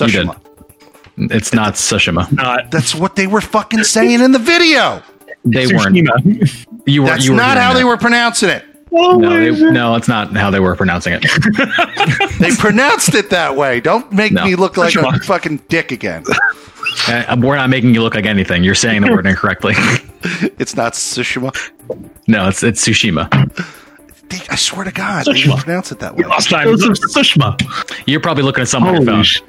You did. Tsushima. It's not Sushima. Not That's what they were fucking saying in the video. They weren't. You were. That's you were not doing how that. they were pronouncing it. Oh, No, my they, no, it's not how they were pronouncing it. They pronounced it that way. Don't make No. me look like a fucking dick again. Uh, we're not making you look like anything. You're saying the word incorrectly. It's not Tsushima. no, it's it's Tsushima. I swear to God, they pronounce it that way. Last time it was Tsushima. You're probably looking at something on your Holy phone sh-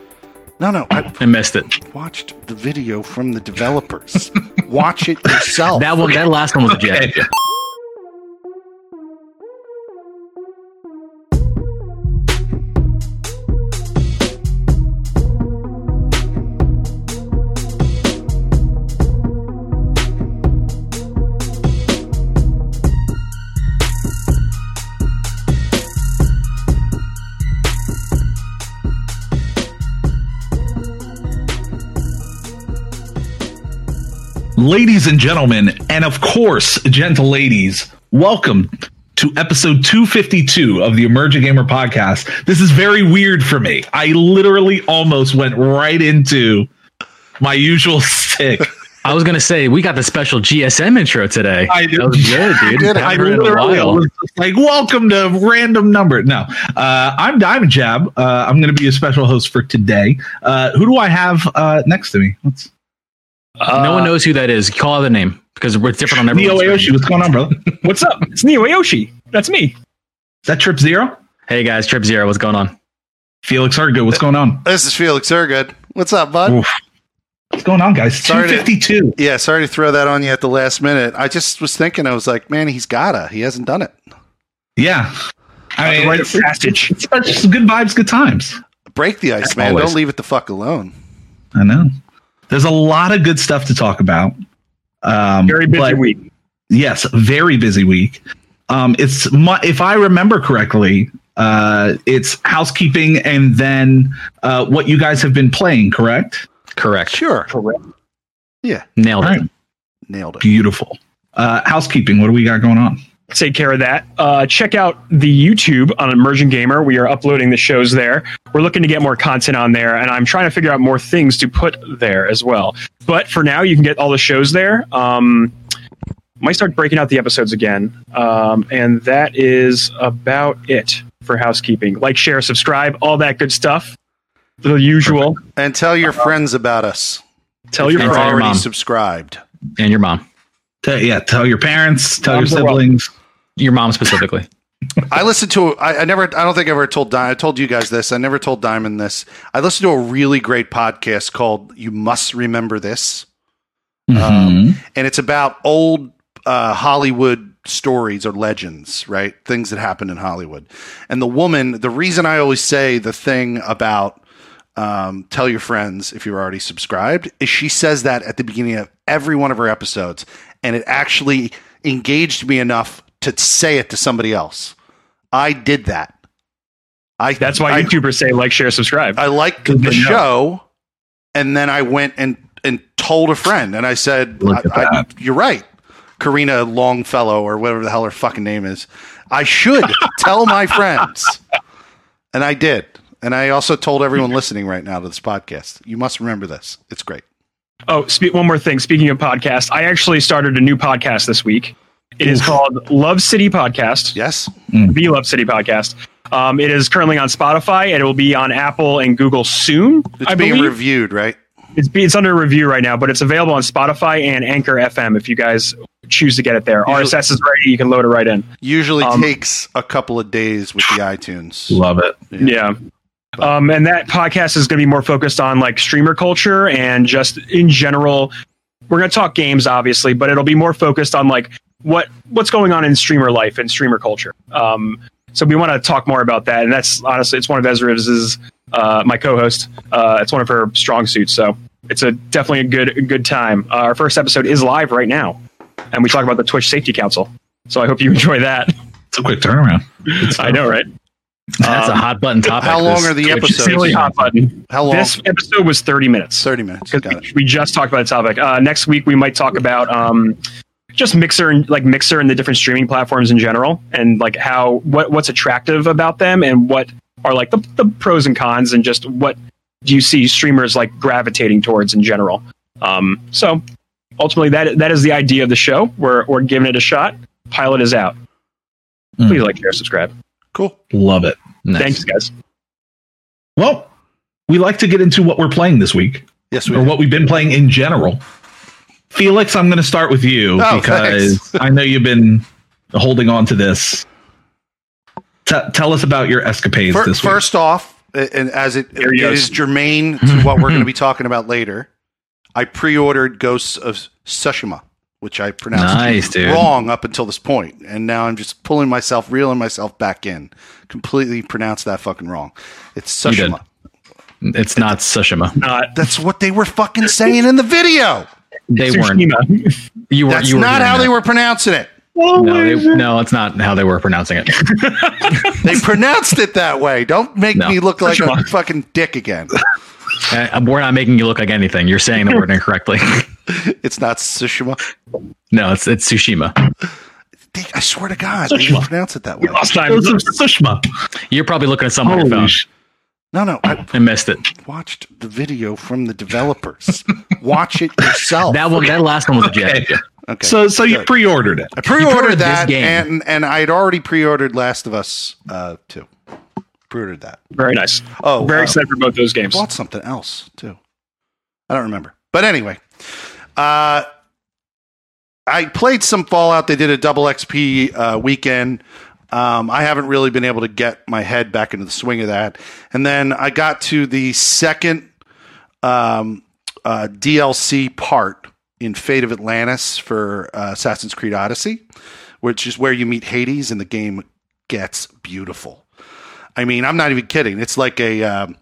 No, no, I and missed it. watched the video from the developers. Watch it yourself. That one, that last one was a jet. Okay. Ladies and gentlemen, and of course, gentle ladies, welcome to episode 252 of the Emerging Gamer podcast. This is very weird for me. I literally almost went right into my usual stick. I was gonna say we got the special GSM intro today. I did. That was good, dude. did. I Haven't heard it in a literally was like, welcome to random number. No, uh, I'm Diamond Jab. Uh, I'm going to be a special host for today. Uh, who do I have uh, next to me? Let's no one uh, knows who that is. Call out the name because we're different on every. Neo Aoshi. What's going on, brother? Is What's up? It's Neo Aoshi. That's me. Is that Trip Zero? Hey guys, Trip Zero, what's going on? Felix Argo, what's going on? This is Felix Ergood. What's up, bud? Oof. What's going on, guys? Sorry to- 252. Yeah, sorry to throw that on you at the last minute. I just was thinking, I was like, man, he's gotta. He hasn't done it. Yeah. I The mean, rite it's, of passage. it's such good vibes, good times. Break the ice, man. Always. Don't leave it the fuck alone. I know. There's a lot of good stuff to talk about. Um, Very busy but- week. Yes, very busy week. Um, it's mu- if I remember correctly, uh, it's housekeeping and then uh, what you guys have been playing. Correct? Correct. Sure. Correct. Yeah. Nailed All it. right. Nailed it. Beautiful. Uh, housekeeping. What do we got going on? Take care of that. Uh, check out the YouTube on Emerging Gamer. We are uploading the shows there. We're looking to get more content on there, and I'm trying to figure out more things to put there as well. But for now, you can get all the shows there. Um, might start breaking out the episodes again, um, and that is about it for housekeeping. Like, share, subscribe, all that good stuff. The usual. And tell your friends about us. Tell your you're And tell friends. your already mom. subscribed. And your mom. Tell, yeah, tell your parents, tell Moms your siblings. Your mom specifically. I listened to. I, I never. I don't think I ever told. Di- I told you guys this. I never told Diamond this. I listened to a really great podcast called "You Must Remember This," Mhm. Um, and it's about old uh, Hollywood stories or legends, right? Things that happened in Hollywood. And the woman. The reason I always say the thing about um, tell your friends if you're already subscribed is she says that at the beginning of every one of her episodes, and it actually engaged me enough to say it to somebody else. I did that. I That's why I, YouTubers say like, share, subscribe. I liked Good the show, and then I went and and told a friend, and I said, I, I, "You're right, Karina Longfellow, or whatever the hell her fucking name is. I should tell my friends," and I did. And I also told everyone listening right now to this podcast, you must remember this. It's great. Oh, spe- one more thing. Speaking of podcasts, I actually started a new podcast this week. It is called Love City Podcast, Yes, the Love City Podcast. Um, it is currently on Spotify and it will be on Apple and Google soon. it's I being believe reviewed, right? it's, be- it's under review right now, but it's available on Spotify and Anchor FM if you guys choose to get it there. Usually- RSS is ready; you can load it right in. Usually Um, takes a couple of days with the iTunes. Love it. Yeah. Um, and that podcast is going to be more focused on like streamer culture and just in general. We're going to talk games, obviously, but it'll be more focused on like what what's going on in streamer life and streamer culture. Um, so we want to talk more about that, and that's honestly it's one of Ezra's uh, my co-host. Uh, it's one of her strong suits, so it's a definitely a good a good time. Uh, our first episode is live right now, and we talk about the Twitch Safety Council. So I hope you enjoy that. It's a quick turnaround. I know, right? That's a Um, hot button topic. how long this are the episodes? Really hot button. How long? This episode was 30 minutes. 30 minutes. Got we, it. we just talked about the topic. Uh, next week we might talk about um, just Mixer and like Mixer and the different streaming platforms in general, and like how what what's attractive about them, and what are like the, the pros and cons, and just what do you see streamers like gravitating towards in general? Um, so ultimately, that that is the idea of the show. We're we're giving it a shot. Pilot is out. Mm. Please like, share, subscribe. Cool. Love it. Nice. Thanks, guys. Well, we like to get into what we're playing this week Yes, we or what we've been playing in general. Felix, I'm going to start with you Oh, because. I know you've been holding on to this. T- tell us about your escapades Fir- this week. first off, and as it, it is germane to what we're going to be talking about later, I pre-ordered Ghosts of Tsushima, which I pronounced Nice, wrong up until this point, and now I'm just pulling myself, reeling myself back in. Completely pronounced that fucking wrong. It's You did. Tsushima. It's not Tsushima. Not That's what they were fucking saying in the video. They weren't. Tsushima. You were. That's you were not how that. they were pronouncing it. No, they, no, it's not how they were pronouncing it. They pronounced it that way. Don't make No. me look like a fucking dick again. Uh, we're not making you look like anything. You're saying the word incorrectly. It's not Tsushima. no, it's it's Tsushima. They- I swear to God, they Tsushima. pronounce it that way. Last time. Ghosts of Tsushima. You're probably looking at something on your phone No, no, I and missed it. watched the video from the developers. Watch it yourself. That one, that last one was a jet. Okay. okay. So, so you Good. pre-ordered it. I pre-ordered pre-ordered this that, game. and and I had already pre-ordered Last of Us uh, too. Pre-ordered that. Very nice. Oh, Very uh, excited for both those games. bought something else too. I don't remember, but anyway, uh, I played some Fallout. They did a double XP uh, weekend. Um, I haven't really been able to get my head back into the swing of that, and then I got to the second um, uh, DLC part in Fate of Atlantis for uh, Assassin's Creed Odyssey, which is where you meet Hades, and the game gets beautiful. I mean, I'm not even kidding. It's like a, um,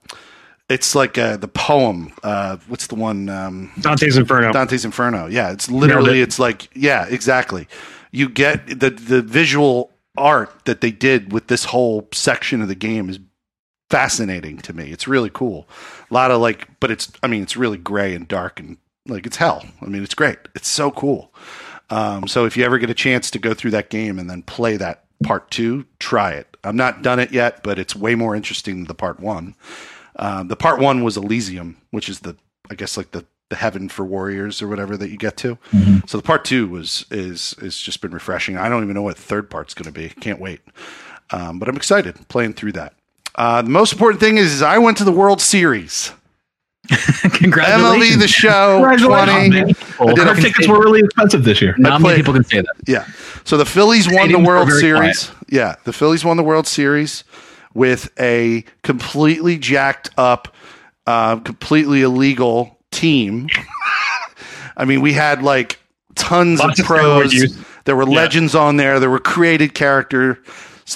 it's like uh the poem. Uh, what's the one? Um, Dante's Inferno. Dante's Inferno. Yeah, it's literally. it. It's like yeah, exactly. You get the the visual art that they did with this whole section of the game is fascinating to me. It's really cool. A lot of like, but it's I mean, it's really gray and dark and like it's hell. I mean, it's great. It's so cool. Um, so if you ever get a chance to go through that game and then play that part two, try it. I'm not done it yet, but it's way more interesting than the part one. Um, the part one was Elysium, which is the I guess like the the heaven for warriors or whatever that you get to. So the part two was is is just been refreshing. I don't even know what the third part's going to be. Can't wait. Um, but I'm excited playing through that. Uh, the most important thing is, is I went to the World Series. Congratulations. MLB the Show Congratulations, 20. man. I did Our tickets were really expensive this year. Not many people can say that. Yeah. So the Phillies won the World Series. Yeah, the Phillies won the World Series with a completely jacked up, uh, completely illegal team. I mean, we had like tons Lots of of pros. use. There were legends on there. There were created characters.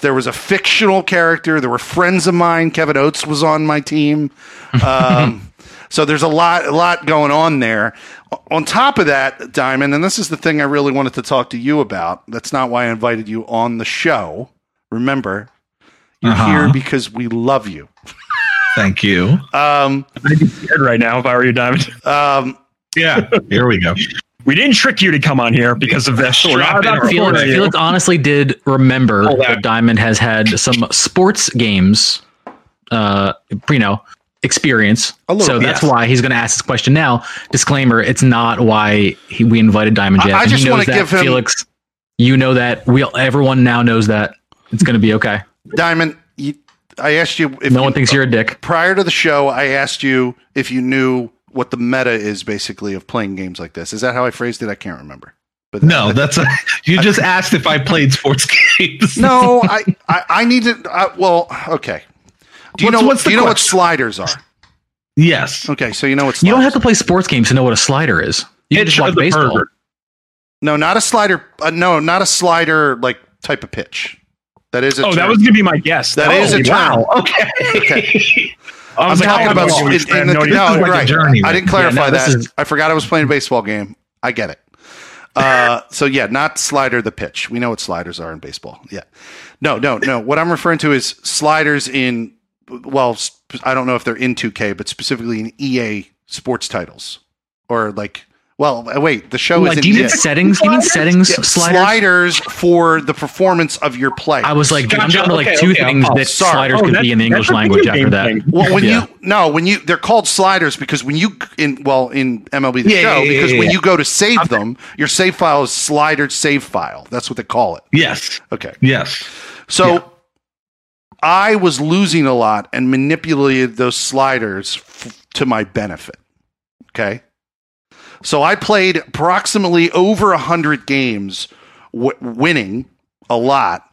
There was a fictional character. There were friends of mine. Kevin Oates was on my team. Um, so there's a lot, a lot going on there. On top of that, Diamond, and this is the thing I really wanted to talk to you about. That's not why I invited you on the show. Remember, you're Uh-huh. here because we love you. Thank you. Um, I'd be scared right now if I were you, Diamond. um, Yeah, here we go. We didn't trick you to come on here because of this. We're not Strap in about or to Felix, you. Felix honestly did remember Hold on. that Diamond has had some sports games, uh, you know, experience. A little So that's yes. why he's going to ask this question now. Disclaimer: It's not why he, we invited Diamond I- I just wanna give him- Felix. You know that we everyone now knows that it's going to be okay. Diamond, you, I asked you if No you, one thinks you're a dick. prior to the show. I asked you if you knew what the meta is, basically, of playing games like this. Is that how I phrased it? I can't remember. But No, that's a, you just asked if I played sports games. no, I, I, I need to. Uh, well, okay. Do you What's- know what's do the you know what sliders are? Yes. Okay, so you know what You don't have to play sports games to know what a slider is. You can just watch baseball. pervert. No, not a slider. Uh, no, not a slider like type of pitch. That is a Oh, that was going to be my guess. That is a term. Wow. Okay. Okay. I I'm like, talking oh, about in, in the, no no, idea. This is like right. journey, I didn't clarify Yeah, no, that. is- I forgot I was playing a baseball game. I get it. Uh, so yeah, not slider the pitch. We know what sliders are in baseball. Yeah. No, no, no. What I'm referring to is sliders in well, I don't know if they're in 2K, but specifically in EA sports titles or like Well, uh, wait, the show Like, isn't do you mean settings? Do you mean settings Yeah, sliders? sliders for the performance of your play. I was like, I'm Gotcha. down to like Okay, two okay, things that Sorry. sliders Oh, could be in the English language after that. thing. Well, when Yeah. you no, when you they're called sliders because when you in well in MLB the Yeah, show yeah, yeah, because yeah, when yeah. you go to save them, your save file is slider save file. That's what they call it. Yes. Okay, Yes. so Yeah. I was losing a lot and manipulated those sliders f- to my benefit. Okay, so I played approximately over a hundred games, w- winning a lot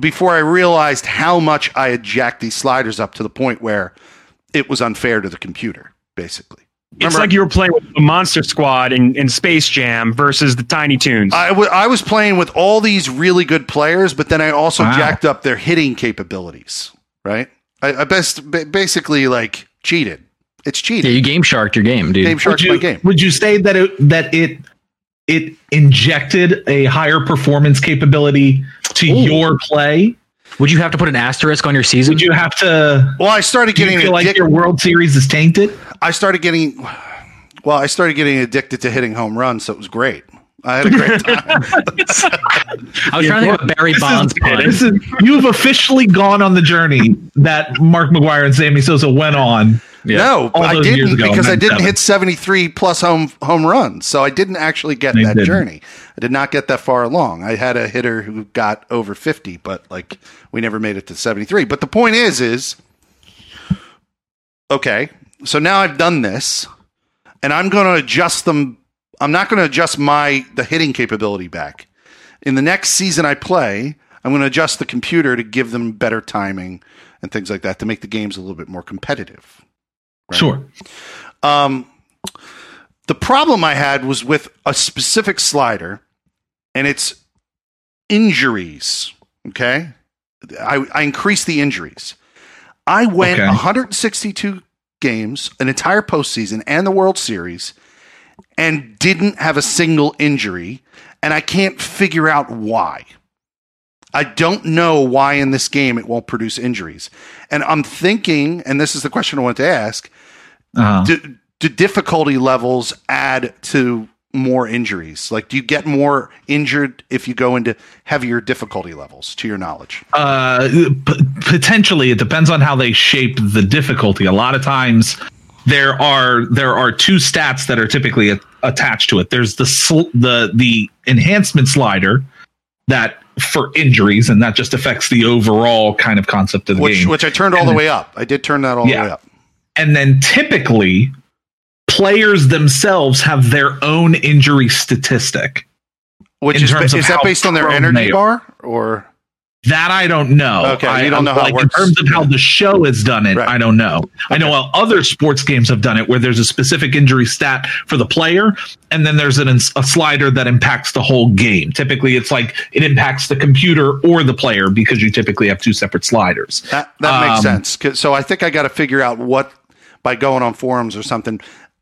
before I realized how much I had jacked these sliders up to the point where it was unfair to the computer, basically. It's like you were playing with the Monster Squad in, in Space Jam versus the Tiny Toons. I, w- I was playing with all these really good players, but then I also Wow. jacked up their hitting capabilities, right? I, I best ba- basically like cheated. It's Yeah, cheating. you game sharked your game, dude. Game Shark's would my you, game. Would you say that it that it it injected a higher performance capability to Ooh. your play? Would you have to put an asterisk on your season? Would you have to? Well, I started Do you getting feel like addicted. your World Series is tainted? I started getting. Well, I started getting addicted to hitting home runs, so it was great. I had a great time. I was trying to think of Barry Bonds pun. This is, you've officially gone on the journey that Mark McGwire and Sammy Sosa went on. Yeah. No, All I didn't ago, because I didn't seven. hit 73 plus home home runs. So I didn't actually get You that didn't. journey. I did not get that far along. I had a hitter who got over 50, but like we never made it to 73. But the point is is okay, so now I've done this and I'm going to adjust them I'm not going to adjust my the hitting capability back. In the next season I play, I'm going to adjust the computer to give them better timing and things like that to make the games a little bit more competitive. Right. Sure. Um, the problem I had was with a specific slider, and it's injuries. Okay, I, I increased the injuries. I went Okay. 162 games, an entire postseason, and the World Series, and didn't have a single injury, and I can't figure out why. I don't know why in this game it won't produce injuries. And I'm thinking, and this is the question I want to ask Uh, do, do difficulty levels add to more injuries? Like, do you get more injured if you go into heavier difficulty levels, to your knowledge? uh, p- potentially, it depends on how they shape the difficulty. A lot of times, there are there are two stats that are typically a- attached to it. There's the sl- the the enhancement slider that for injuries, and that just affects the overall kind of concept of the Which, game. which I turned all the way up. I did turn that all Yeah. the way up. and then typically players themselves have their own injury statistic Which is, ba- terms of is that based on their energy bar or? That i don't know Okay, I, you don't know how it like works. in terms of how the show has done it Right. i don't know i know how other sports games have done it where there's a specific injury stat for the player and then there's an, a slider that impacts the whole game typically it's like it impacts the computer or the player because you typically have two separate sliders That, that makes um, sense. So I think I got to figure out what, by going on forums or something,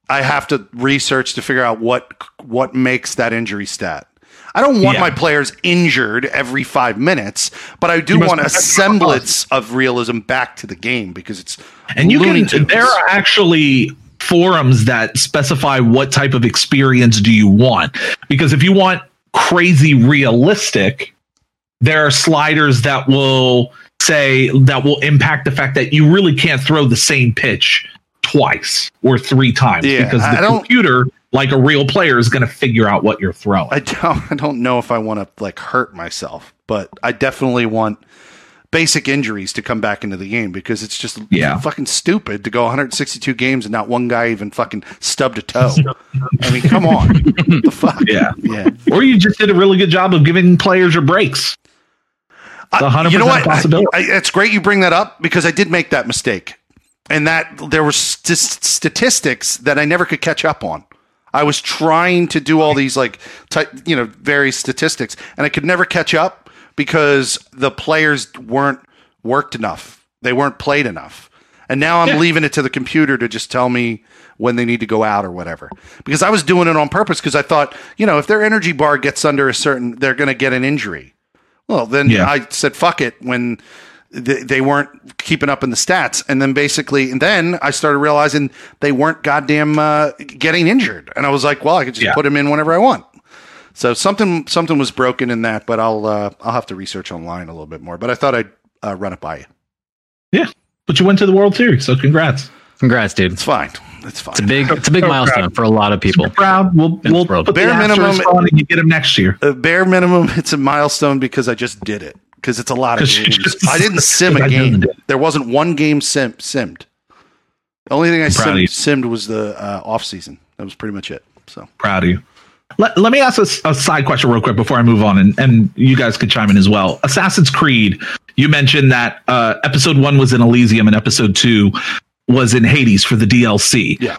I have to research to figure out what what makes that injury stat. I don't want Yeah. my players injured every five minutes, but I do want a semblance of realism back to the game because it's and you can Tunes. there are actually forums that specify what type of experience do you want because if you want crazy realistic there are sliders that will say that will impact the fact that you really can't throw the same pitch twice or three times Yeah, because the computer like a real player is going to figure out what you're throwing I don't I don't know if I want to like hurt myself, but I definitely want basic injuries to come back into the game because it's just Yeah. fucking stupid to go 162 games and not one guy even fucking stubbed a toe. I mean, come on. the fuck? Yeah. Yeah. or you just did a really good job of giving players your breaks I- 100% you know what? possibility. I, I- it's great you bring that up because I did make that mistake, and that there were st- statistics that I never could catch up on. I was trying to do all these like, type, you know, various statistics, and I could never catch up because the players weren't worked enough. They weren't played enough, and now I'm Yeah. leaving it to the computer to just tell me when they need to go out or whatever. Because I was doing it on purpose because I thought, you know, if their energy bar gets under a certain, they're going to get an injury. Well, then Yeah. I said, fuck it. When they, they weren't keeping up in the stats. And then basically, and then I started realizing they weren't goddamn uh, getting injured. And I was like, well, I could just Yeah. put them in whenever I want. So something something was broken in that, but I'll uh, I'll have to research online a little bit more. But I thought I'd uh, run it by you. Yeah, but you went to the World Series, so congrats. Congrats, dude. It's fine. It's fine. It's a big, it's a big So milestone for a lot of people. Super proud. We'll, we'll this put Bare the minimum- minimum on and you get them next year. a bare minimum, it's a milestone because I just did it. Because it's a lot of games. just- I didn't sim a game. There wasn't one game sim simmed. The only thing I Proud of you. simmed, simmed was the uh, off season. That was pretty much it. So Proud of you. Let, let me ask a side question real quick before I move on, and, and you guys could chime in as well. Assassin's Creed, you mentioned that uh, episode one was in Elysium and episode two was in Hades for the DLC. yeah,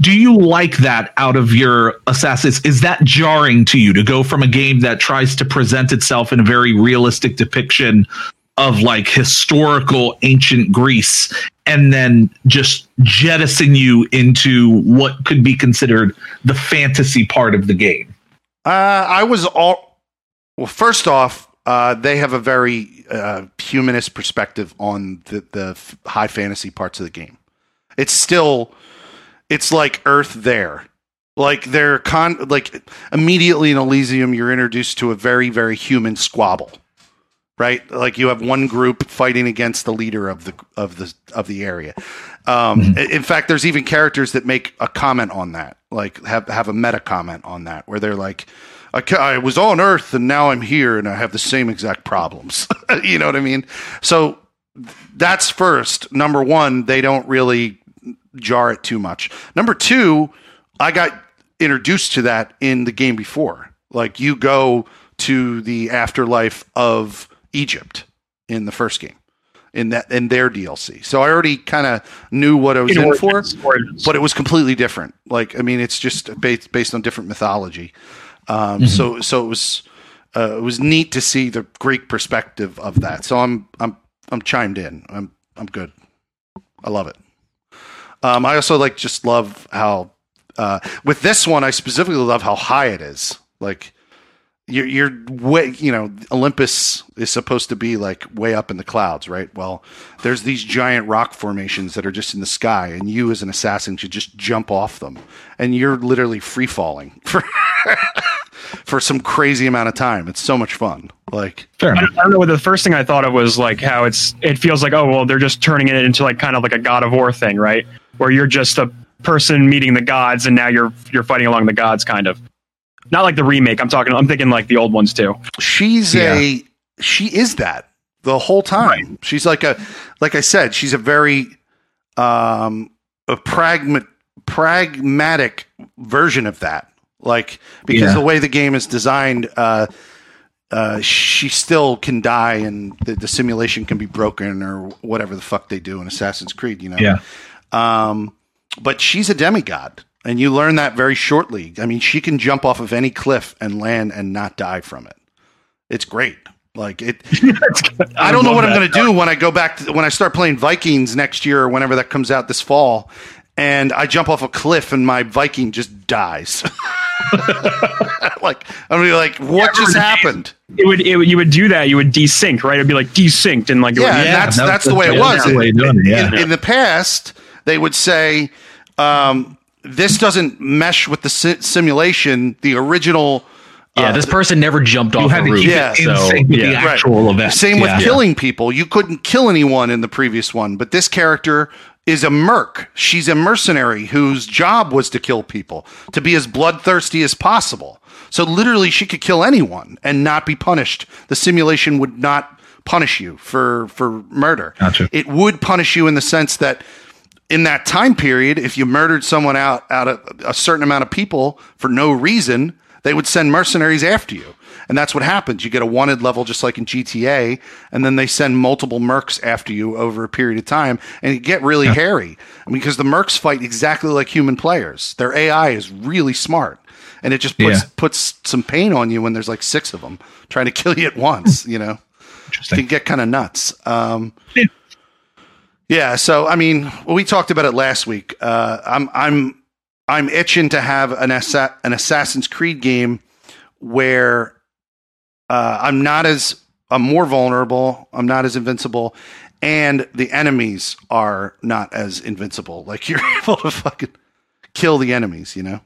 Do you like that out of your Assassins? Is that jarring to you to go from a game that tries to present itself in a very realistic depiction of like historical ancient Greece and then just jettison you into what could be considered the fantasy part of the game? uh, I was all. Well, first off, uh, they have a very uh, humanist perspective on the the high fantasy parts of the game. It's still, it's like Earth there. Like they're con like immediately in Elysium, you're introduced to a very very human squabble, right? Like you have one group fighting against the leader of the of the of the area. Um, i- In fact, there's even characters that make a comment on that, like have have a meta comment on that, where they're like, I, I was on Earth and now I'm here and I have the same exact problems. you know what I mean? So that's first. Number one, they don't really jar it too much. Number two, I got introduced to that in the game before. Like you go to the afterlife of Egypt in the first game. In that in their DLC. So I already kind of knew what I was in, for Origins, Origins. but it was completely different. Like, I mean, it's just based based on different mythology. Um, So, so it was uh, it was neat to see the Greek perspective of that. So I'm I'm I'm chimed in. I'm I'm good. I love it. Um, I also like just love how uh, with this one I specifically love how high it is. Like you're, you're way you know Olympus is supposed to be like way up in the clouds, right? Well, there's these giant rock formations that are just in the sky, and you as an assassin should just jump off them, and you're literally free falling for for some crazy amount of time. It's so much fun. Like Fair I don't, I don't know. The first thing I thought of was like how it's. It feels like oh well, they're just turning it into like kind of like a God of War thing, right? Where you're just a person meeting the gods, and now you're you're fighting along the gods, kind of. Not like the remake. I'm talking. I'm thinking like the old ones too. she's a she is that the whole time. She's like a like I said, she's a very um a pragma- pragmatic version of that. Like because Yeah. the way the game is designed, uh uh, she still can die and the, the simulation can be broken or whatever the fuck they do in Assassin's Creed, you know? Yeah. Um, but she's a demigod, and you learn that very shortly. I mean, she can jump off of any cliff and land and not die from it. It's great. Like it, I don't know what I'm going to do when I go back to, when I start playing Vikings next year or whenever that comes out this fall, and I jump off a cliff and my Viking just dies. like I'm gonna be like, what Yeah, just happened? It would, it would. You would do that. You would desync, right? It'd be like desynced and like. it would- Yeah, and Yeah, that's that's the way it was. way it, yeah. in, in the past, they would say, um, "This doesn't mesh with the si- simulation. The original." Yeah, uh, this person never jumped You off had a to roof. Yeah, so, sync with the yeah. Right. event. Same with Yeah. killing people. You couldn't kill anyone in the previous one, but this character is a merc. She's a mercenary whose job was to kill people, to be as bloodthirsty as possible. So literally, she could kill anyone and not be punished. The simulation would not punish you for for murder. Gotcha. It would punish you in the sense that in that time period, if you murdered someone out out of a certain amount of people for no reason, they would send mercenaries after you. And that's what happens. You get a wanted level just like in GTA, and then they send multiple mercs after you over a period of time, and it get really hairy. I mean, because the mercs fight exactly like human players. Their AI is really smart, and it just puts Yeah. puts some pain on you when there's like six of them trying to kill you at once. You know, it Interesting. can get kind of nuts. Um, Yeah. Yeah, so I mean, we talked about it last week. Uh, I'm I'm I'm itching to have an Assa- an Assassin's Creed game where uh, I'm not as I'm more vulnerable. I'm not as invincible, and the enemies are not as invincible. Like you're able to fucking kill the enemies. You know?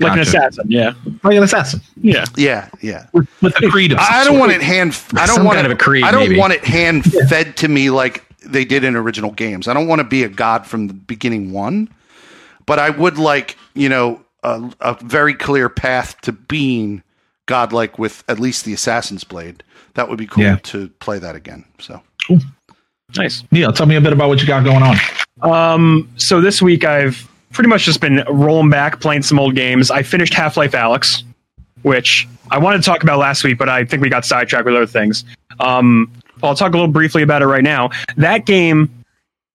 like an assassin. Yeah, Like an assassin yeah. Yeah, yeah. with, with a creed of some I don't sort. want it hand. I don't Some want kind it, of a creed, I don't maybe. want it hand fed to me like they did in original games. I don't want to be a god from the beginning one, but I would like you know a, a very clear path to being godlike with at least the assassin's blade. That would be cool Yeah. to play that again. So cool. Nice. Neil, tell me a bit about what you got going on. Um, so this week I've pretty much just been rolling back, playing some old games. I finished Half Life Alyx, which I wanted to talk about last week, but I think we got sidetracked with other things. Um, I'll talk a little briefly about it right now. That game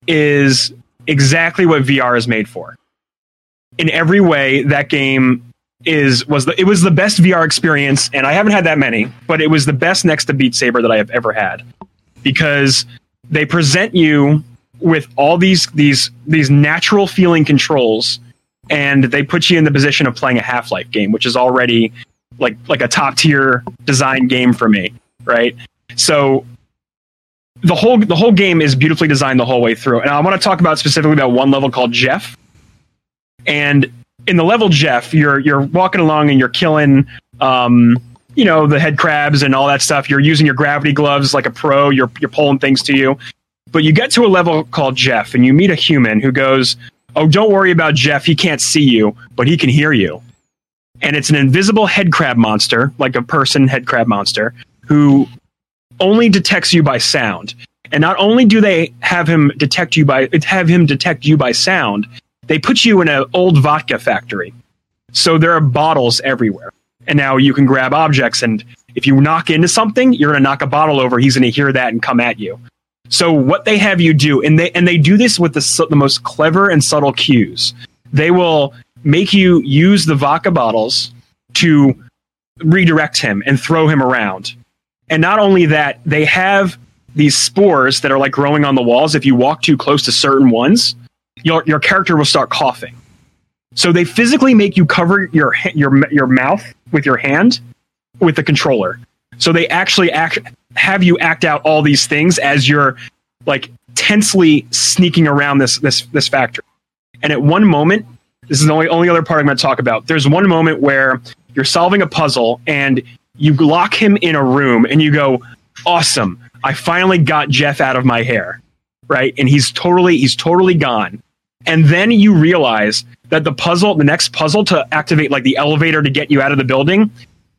is exactly what VR is made for. In every way, that game is was the it was the best VR experience, and I haven't had that many, but it was the best next to Beat Saber that I have ever had because they present you with all these these these natural feeling controls and they put you in the position of playing a half-life game which is already like like a top tier design game for me right so the whole the whole game is beautifully designed the whole way through. And i want to talk about specifically about one level called jeff. And in the level jeff you're you're walking along and you're killing um you know the head crabs and all that stuff. You're using your gravity gloves like a pro. You're you're pulling things to you. But you get to a level called Jeff and you meet a human who goes, Oh, don't worry about Jeff. He can't see you, but he can hear you. And it's an invisible head crab monster, like a person head crab monster, who only detects you by sound. And not only do they have him detect you by have him detect you by sound, they put you in an old vodka factory. So there are bottles everywhere. And now you can grab objects and if you knock into something, you're going to knock a bottle over, he's going to hear that and come at you. So what they have you do, and they and they do this with the the most clever and subtle cues. They will make you use the vodka bottles to redirect him and throw him around. And not only that, they have these spores that are like growing on the walls. If you walk too close to certain ones, your your character will start coughing. So they physically make you cover your your your mouth with your hand with the controller. So they actually act have you act out all these things as you're like tensely sneaking around this this this factory. And at one moment, this is the only only other part I'm going to talk about. There's one moment where you're solving a puzzle and you lock him in a room and you go, "Awesome! I finally got Jeff out of my hair." Right? And he's totally he's totally gone. And then you realize that the puzzle, the next puzzle to activate like the elevator to get you out of the building,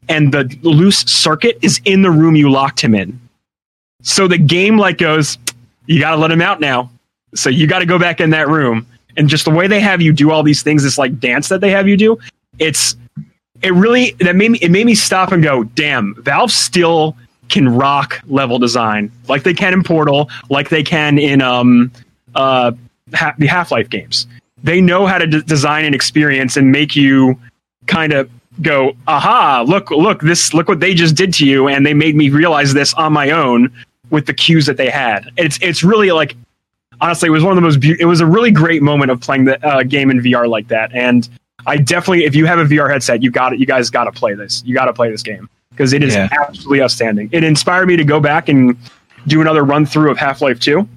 and the loose circuit is in the room you locked him in. So the game like goes, you got to let him out now. So you got to go back in that room. And just the way they have you do all these things, this like dance that they have you do, it's it really that made me it made me stop and go, damn, Valve still can rock level design like they can in Portal, like they can in um uh ha- the Half Life games. They know how to d- design an experience and make you kind of go, aha, look, look, this, look what they just did to you, and they made me realize this on my own with the cues that they had. It's it's really like, honestly, it was one of the most. Be- it was a really great moment of playing the uh, game in VR like that, and I definitely, if you have a VR headset, you got it. You guys got to play this. You got to play this game because it is Yeah. absolutely outstanding. It inspired me to go back and do another run through of Half Life Two.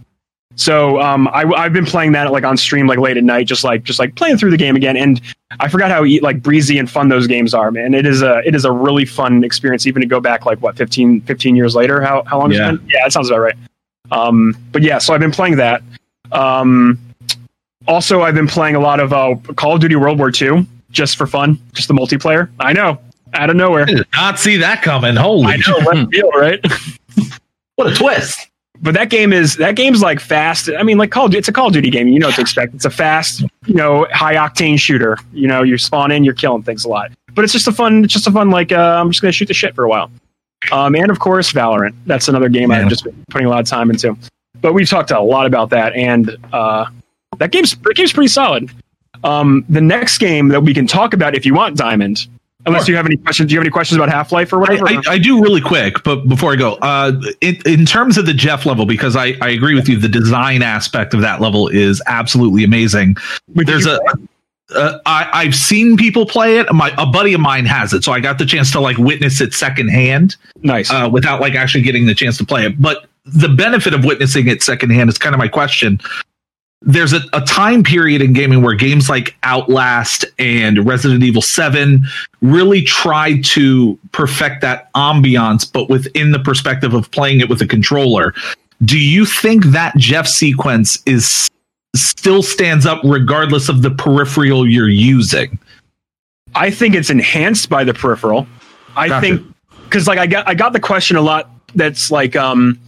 So um, I, I've been playing that like on stream, like late at night, just like just like playing through the game again. And I forgot how like breezy and fun those games are, man. It is a it is a really fun experience, even to go back like what 15, 15 years later. How how long? Yeah. Has it been? Yeah, that sounds about right. Um, but yeah, so I've been playing that. Um, also, I've been playing a lot of uh, Call of Duty World War II just for fun, just the multiplayer. I know, out of nowhere. I did not see that coming. Holy I know, left field, right? what a twist. but that game is that game's like fast. I mean, like Call of it's a Call of Duty game. You know what to expect. It's a fast, you know, high octane shooter. You know, you spawn in, you're killing things a lot. But it's just a fun, it's just a fun like uh, I'm just gonna shoot the shit for a while. Um, and of course, Valorant. That's another game Yeah. I've just been putting a lot of time into. But we've talked a lot about that, and uh, that game's that game's pretty solid. Um, the next game that we can talk about, if you want, Diamond. Unless Sure. you have any questions, do you have any questions about Half Life or whatever? I, I do really quick, but before I go, uh, in, in terms of the Jeff level, because I, I agree with you, the design aspect of that level is absolutely amazing. But There's a uh, I, I've seen people play it. My a buddy of mine has it, so I got the chance to like witness it secondhand Nice. uh, without like actually getting the chance to play it. But the benefit of witnessing it secondhand is kind of my question. There's a, a time period in gaming where games like Outlast and Resident Evil 7 really tried to perfect that ambiance, but within the perspective of playing it with a controller. Do you think that Jeff sequence is still stands up regardless of the peripheral you're using? I think it's enhanced by the peripheral. I Gotcha. think because like I got I got the question a lot. That's like, um,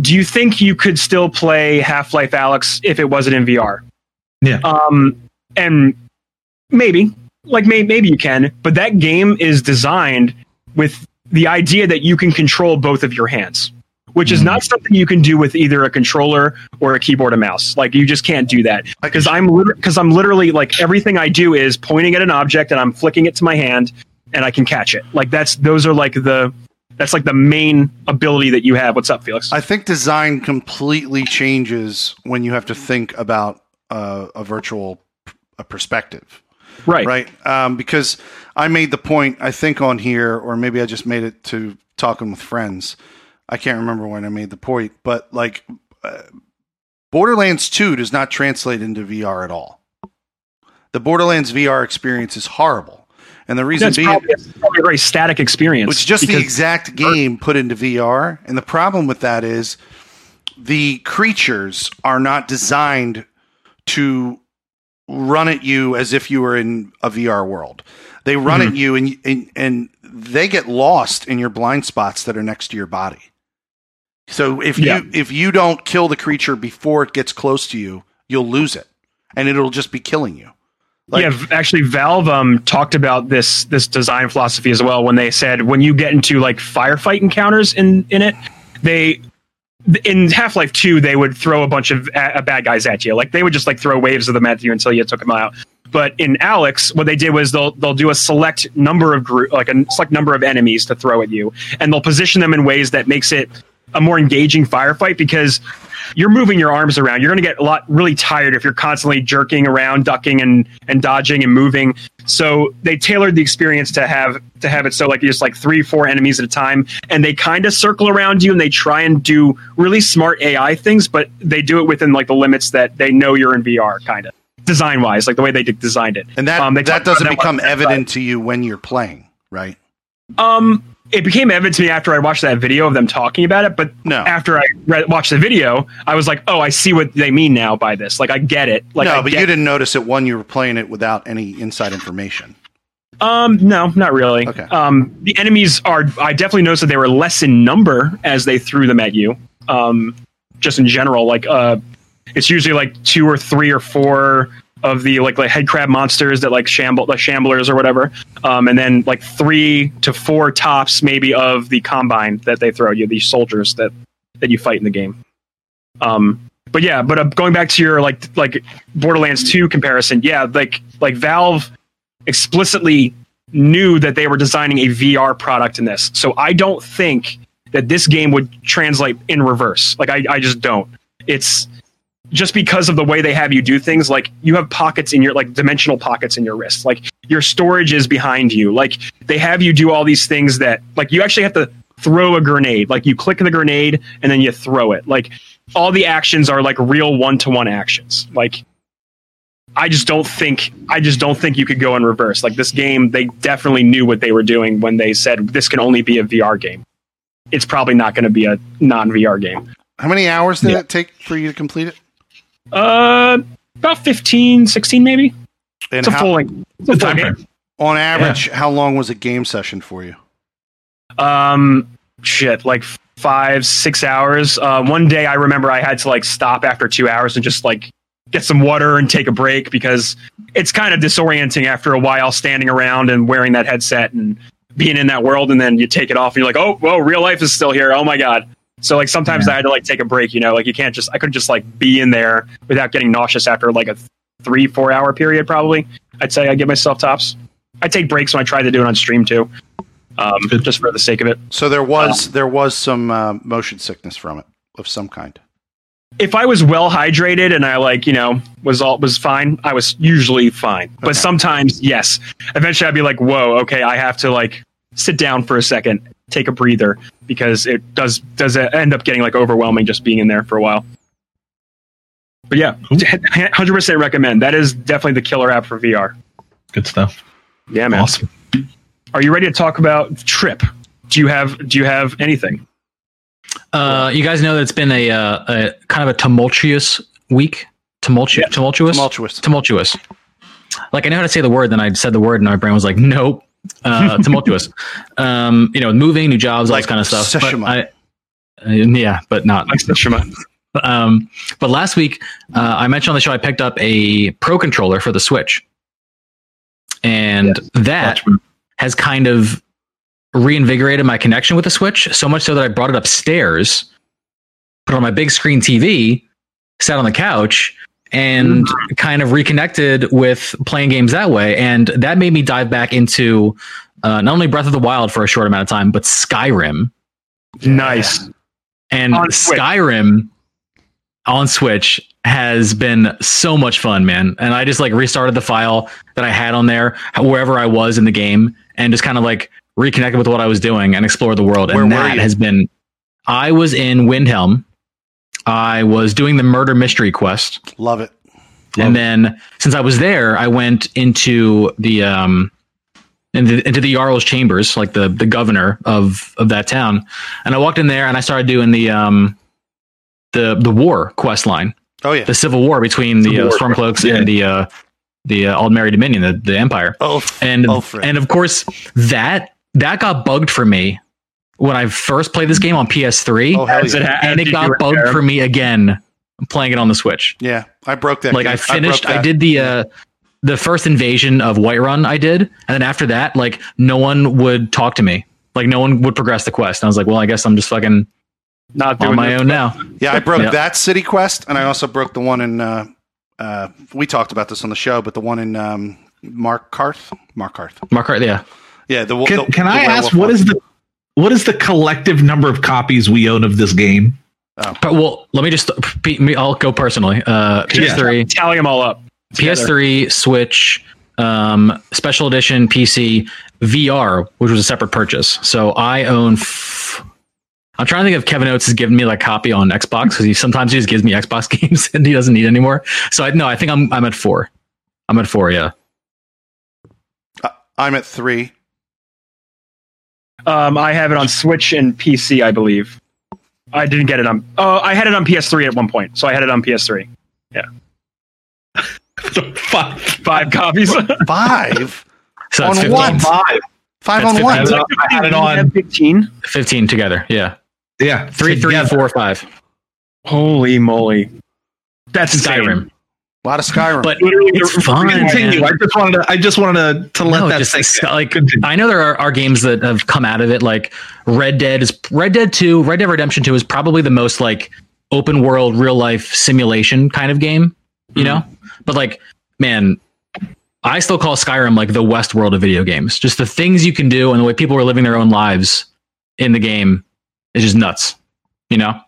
do you think you could still play Half Life Alyx if it wasn't in VR? Yeah. Um, and maybe like maybe maybe you can, but that game is designed with the idea that you can control both of your hands, which is Mhm. not something you can do with either a controller or a keyboard and mouse. Like you just can't do that because I'm because I'm literally like everything I do is pointing at an object and I'm flicking it to my hand and I can catch it. Like that's those are like the that's like the main ability that you have. What's up, Felix? I think design completely changes when you have to think about uh, a virtual p- a perspective, right. right? Um, because I made the point, I think on here, or maybe I just made it to talking with friends. I can't remember when I made the point, but like uh, Borderlands 2 does not translate into VR at all. The Borderlands VR experience is horrible. And the reason That's being, probably, it's probably a very static experience. it's just the exact game put into VR. And the problem with that is the creatures are not designed to run at you as if you were in a VR world. They run at hmm. you and, and and they get lost in your blind spots that are next to your body. So if Yeah. you if you don't kill the creature before it gets close to you, you'll lose it. And it'll just be killing you. Like- yeah, actually, Valve um, talked about this this design philosophy as well when they said when you get into like firefight encounters in in it, they in Half Life Two they would throw a bunch of uh, bad guys at you, like they would just like throw waves of them at you until you took them out. But in Alyx, what they did was they'll they'll do a select number of group like a select number of enemies to throw at you, and they'll position them in ways that makes it a more engaging firefight because you're moving your arms around. You're going to get a lot really tired if you're constantly jerking around, ducking and and dodging and moving. So they tailored the experience to have to have it so like just like three, four enemies at a time, and they kind of circle around you and they try and do really smart AI things, but they do it within like the limits that they know you're in VR, kind of design wise, like the way they designed it. And that Um, that doesn't become evident to you when you're playing, right? Um, it became evident to me after I watched that video of them talking about it. But No. after I read, watched the video, I was like, "Oh, I see what they mean now by this. Like, I get it." Like, no, I but you didn't notice it when you were playing it without any inside information. Um, no, not really. Okay. Um, the enemies are. I definitely noticed that they were less in number as they threw them at you. Um, just in general, like uh, it's usually like two or three or four of the like like head crab monsters that like shamble the shamblers or whatever. Um, and then like three to four tops maybe of the combine that they throw you, these soldiers that that you fight in the game. Um, but yeah, but uh, going back to your like like Borderlands Two comparison, yeah, like like Valve explicitly knew that they were designing a VR product in this. So I don't think that this game would translate in reverse. Like I, I just don't. It's just because of the way they have you do things. Like you have pockets in your like dimensional pockets in your wrist. Like your storage is behind you. Like they have you do all these things that like you actually have to throw a grenade. Like you click the grenade and then you throw it. Like all the actions are like real one to one actions. Like I just don't think I just don't think you could go in reverse. Like this game, they definitely knew what they were doing when they said this can only be a VR game. It's probably not going to be a non VR game. How many hours did Yeah. it take for you to complete it? Uh, about 15, 16 maybe. And It's a how, full length. It's a full game. on average, how long was a game session for you? Um, shit, like five, six hours. Uh, one day I remember I had to like stop after two hours and just like get some water and take a break because it's kind of disorienting after a while standing around and wearing that headset and being in that world. And then you take it off and you're like, oh, whoa, real life is still here. Oh my God. So like sometimes I had to like take a break, you know, like you can't just, I couldn't just like be in there without getting nauseous after like a three, four hour period, probably. I'd say I give myself tops. I take breaks when I try to do it on stream too. Um, just for the sake of it. So there was there was some uh, motion sickness from it of some kind. if I was well hydrated and I like, you know, was all was fine, I was usually fine. But sometimes, yes, eventually I'd be like, whoa, okay, I have to like sit down for a second, take a breather because it does does end up getting like overwhelming just being in there for a while. But yeah, hundred percent recommend. That is definitely the killer app for VR. Good stuff. Yeah, man. Awesome. Are you ready to talk about Trip? Do you have Do you have anything? Uh, you guys know that it's been a, uh, a kind of a tumultuous week. Tumultu- tumultuous. Tumultuous. Tumultuous. Like I know how to say the word, then I said the word, and my brain was like, nope. Uh, tumultuous. um, you know, moving, new jobs, all Like this kind of stuff. But I, uh, yeah, but not Like. Um, but last week, uh, I mentioned on the show I picked up a Pro controller for the Switch, and that has kind of reinvigorated my connection with the Switch. So much so that I brought it upstairs, put it on my big screen TV, sat on the couch, and kind of reconnected with playing games that way. And that made me dive back into uh, not only Breath of the Wild for a short amount of time, but Skyrim. Nice. And On Switch. Skyrim on Switch has been so much fun, man. And I just like restarted the file that I had on there wherever I was in the game and just kind of like reconnected with what I was doing and explored the world. Where and were that you? has been I was in Windhelm. I was doing the murder mystery quest. Love it. and then since I was there, I went into the um into, into the Jarl's chambers, like the the governor of of that town. And I walked in there and I started doing the um the the war quest line, Oh yeah. the civil war between the Civil uh, Stormcloaks yeah. and the uh the uh, Aldmeri Dominion, the, the Empire. Oh, And Ulfric. and of course that that got bugged for me when I first played this game on PS3, oh hell As it yeah. ha- and it got bugged for me again playing it on the Switch yeah, I broke that. like game. I finished broke I, did the uh the first invasion of Whiterun I did and then after that like no one would talk to me like no one would progress the quest and I was like well I guess I'm just fucking Not doing on my this. own now Yeah, I broke Yeah. that city quest, and I also broke the one in. Uh, uh, we talked about this on the show, but the one in um, Markarth. Markarth. Mark yeah Yeah. The, Can, the- can the I ask werewolf what one. is the what is the collective number of copies we own of this game? but well let me just me. I'll go personally uh PS3 Tally them all up. together. PS3 Switch um special edition PC VR which was a separate purchase so I own f- I'm trying to think if Kevin Oates has given me like copy on Xbox because he sometimes he just gives me Xbox games and he doesn't need anymore. So I no, I think I'm I'm at four. I'm at four, yeah. I'm at three. Um, I have it on Switch and PC, I believe. I didn't get it on. Oh, I had it on PS3 at one point, so I had it on PS3. Yeah. Five. Five copies. Five. So On 15. what? Five. Five That's on one. 15. I had it on- Fifteen. 15 together. Yeah. Yeah, Three, three, together. four, five. Holy moly! That's insane. Skyrim. A lot of Skyrim. But Literally, it's fun. Continue. I just wanted to. I just wanted to, to let No, that just sink like Continue. I know there are, are games that have come out of it, like Red Dead is Red Dead Two, Red Dead Redemption Two is probably the most like open world, real life simulation kind of game, you know. Mm-hmm. But like, man, I still call Skyrim like the Westworld of video games. Just the things you can do and the way people are living their own lives in the game is just nuts, you know.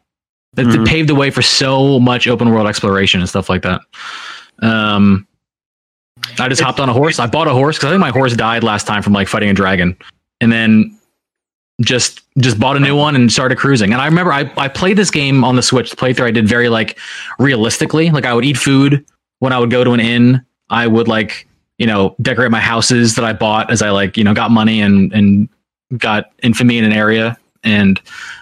It, it Mhm. paved the way for so much open world exploration and stuff like that. Um, I just hopped on a horse. I bought a horse because I think my horse died last time from like fighting a dragon, and then just just bought a new one and started cruising. And I remember I I played this game on the Switch. The playthrough I did very like realistically. Like I would eat food when I would go to an inn. I would like you know decorate my houses that I bought as I like you know got money and and got infamy in an area. And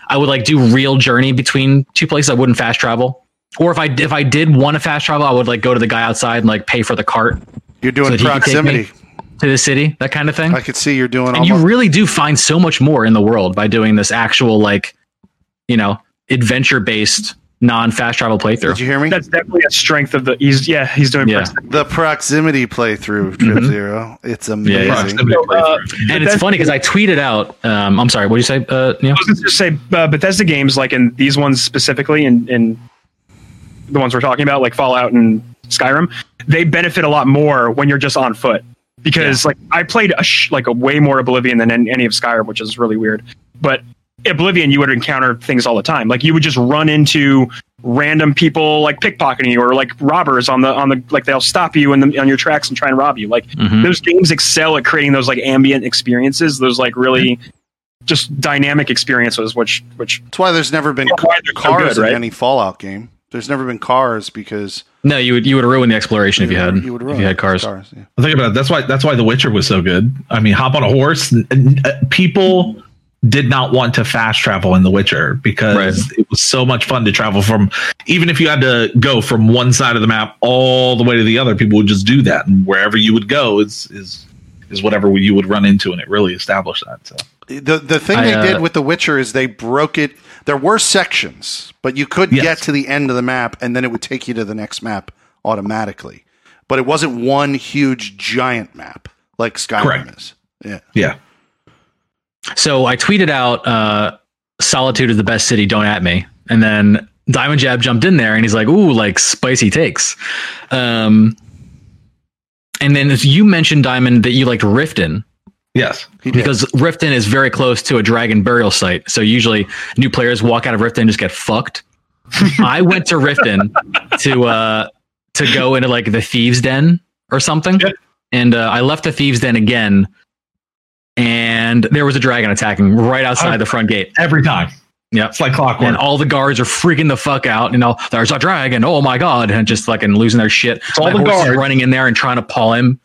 I would like do real journey between two places. I wouldn't fast travel. Or if I if I did want to fast travel, I would like go to the guy outside and like pay for the cart You're doing so that he can take proximity. to the city, that kind of thing. I could see you're doing and you really do find so much more in the world by doing this actual like, you know, adventure based non fast travel playthrough. Did you hear me? That's definitely a strength of the. He's yeah, he's doing. Yeah. pretty- the proximity playthrough, Trip Mhm. Zero. It's amazing. yeah. Proximity So, uh, and it's funny because I tweeted out. Um, I'm sorry, what did you say, uh, Neil? I was going to say uh, Bethesda games, like in these ones specifically, and in, in the ones we're talking about, like Fallout and Skyrim, they benefit a lot more when you're just on foot. Because like I played a sh- like a way more Oblivion than any, any of Skyrim, which is really weird. But Oblivion, you would encounter things all the time. Like you would just run into random people like pickpocketing you or like robbers on the on the like they'll stop you in the, on your tracks and try and rob you. Like Mhm. those games excel at creating those like ambient experiences. Those like really just dynamic experiences, which which That's why there's never been That's so cars good, right? in any Fallout game. There's never been cars because No, you would you would ruin the exploration if you had you would ruin if you had cars. yeah. Think about it. That's why. That's why The Witcher was so good. I mean, hop on a horse. and- and, uh, people did not want to fast travel in The Witcher because Right. it was so much fun to travel from. Even if you had to go from one side of the map all the way to the other, people would just do that, and wherever you would go is is is whatever you would run into, and it really established that. So The the thing I, they uh, did with The Witcher is they broke it. There were sections, but you could Yes. get to the end of the map, and then it would take you to the next map automatically. But it wasn't one huge giant map like Skyrim Correct. is. Yeah, yeah, So I tweeted out, uh, "Solitude is the best city. Don't at me." And then Diamond Jab jumped in there, and he's like, "Ooh, like spicy takes." Um, and then you mentioned Diamond that you liked Riften yes, because Riften is very close to a dragon burial site. So usually new players walk out of Riften and just get fucked. I went to Riften to uh, to go into like the thieves' den or something, Yeah. and uh, I left the thieves' den again. And there was a dragon attacking right outside Oh. the front gate. every time. Yeah, It's like clockwork. And all the guards are freaking the fuck out. You know, there's a dragon. Oh my god! And just fucking losing their shit. all My the guards. running in there and trying to paw him.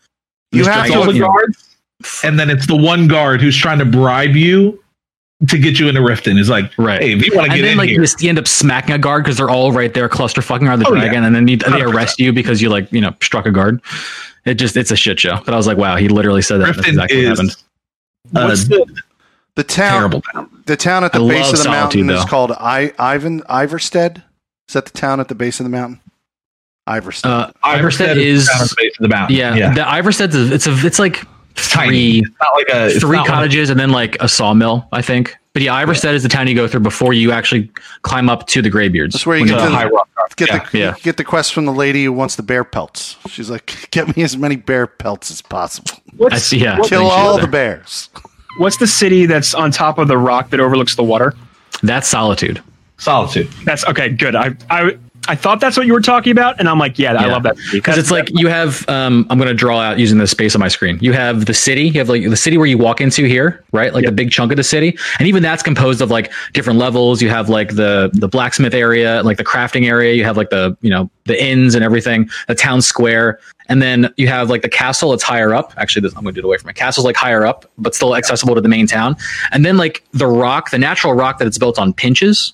You This have all the you know, guards, and then it's the one guard who's trying to bribe you to get you into Riften. Is like, Right. hey, if you want to get then in like here, you, you end up smacking a guard because they're all right there cluster fucking around the Oh, yeah. dragon, and then you, they 100%. arrest you because you like you know struck a guard. It just it's a shit show. But I was like, wow, he literally said that. That's exactly what is happened. What's uh, the the town, terrible town. the town at the I base of the Solitude, mountain is called I, Ivan Ivarstead. Is that the town at the base of the mountain? Ivarstead. Uh, Ivarstead is down at the base of the mountain. yeah, yeah. The Ivarstead is it's a it's like tiny. three It's not like a it's three not like- cottages and then like a sawmill, I think. But yeah, Ivarstead is the town you go through before you actually climb up to the Greybeards. That's where you When get the- high rock. get yeah, the yeah. get the quest from the lady who wants the bear pelts. She's like, get me as many bear pelts as possible. I what's, see, yeah, Kill all the bears. what's the city that's on top of the rock that overlooks the water? That's solitude. Solitude. That's okay. Good. I I I thought that's what you were talking about, and I'm like, yeah, I love that because it's like you have um i'm going to draw out using the space on my screen. You have the city you have like the city where you walk into here right? Like the big chunk of the city. And even that's composed of like different levels. You have like the the blacksmith area like the crafting area. You have like the you know the inns and everything the town square. And then you have like the castle it's higher up. Actually this, i'm going to do it away from it castle's like higher up but still accessible to the main town. And then like the rock the natural rock that it's built on pinches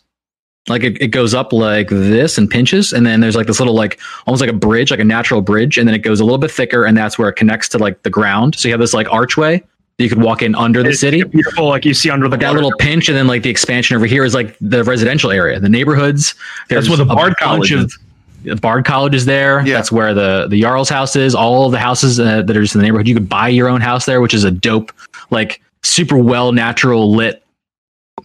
like it, it goes up like this and pinches and then there's like this little like almost like a bridge like a natural bridge and then it goes a little bit thicker and that's where it connects to like the ground so you have this like archway that you could walk in under the It's city beautiful, like you see under the that little pinch and then like the expansion over here is like the residential area the neighborhoods That's where the Bard College is. the Bard College is there. Yeah. That's where the the Jarl's house is. All the houses uh, that are just in the neighborhood. You could buy your own house there, which is a dope, like super well natural lit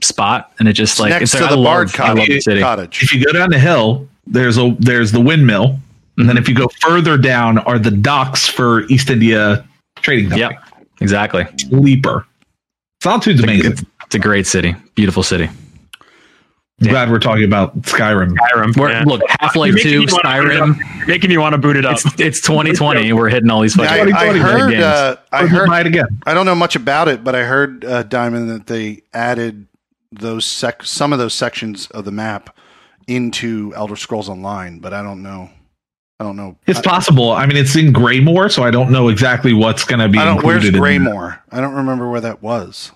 spot. And it just like next it's to like, the I Bard love, I love the cottage. city. cottage. If you go down the hill, there's a there's the windmill, and then if you go further down are the docks for East India Trading Company. Yep, exactly. Leaper. Solitude's amazing. It's, it's a great city, beautiful city. I'm glad we're talking about Skyrim. Skyrim. We're, yeah. Look, Half Life Two, wanna Skyrim. up. You're making me want to boot it up. It's it's 2020. We're hitting all these Yeah, I, I heard. games. Uh, I heard. buy it again. I don't know much about it, but I heard uh, Diamond that they added those sec- some of those sections of the map into Elder Scrolls Online, but I don't know. I don't know. It's I, possible. I mean, it's in Greymoor, so I don't know exactly what's going to be I don't. Where's included. in. Greymoor? I don't remember where that was.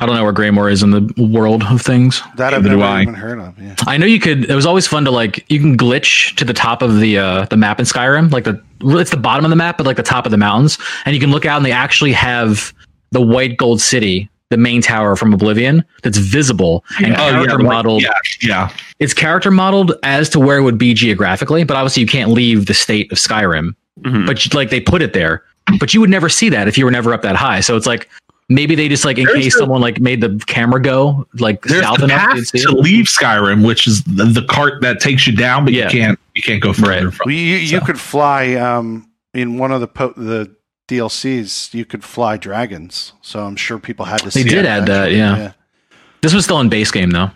I don't know where Greymoor is in the world of things. That I've Neither never I. even heard of. Yeah. I know you could. It was always fun to like. You can glitch to the top of the uh, the map in Skyrim, like the it's the bottom of the map, but like the top of the mountains, and you can look out and they actually have the white gold city, the main tower from Oblivion, that's visible and Oh, yeah, character like- modeled. Yeah, yeah. It's character modeled as to where it would be geographically, but obviously you can't leave the state of Skyrim. Mhm. But like they put it there, but you would never see that if you were never up that high. So it's like. Maybe they just like in There's case the- someone like made the camera go like There's south the enough path you'd to leave Skyrim, which is the, the cart that takes you down, but Yeah. you can't you can't go further. Right. From. Well, you you So. could fly um, in one of the po- the DLCs. You could fly dragons, so I'm sure people had to. They see did add that, actually. yeah. This was still in base game though.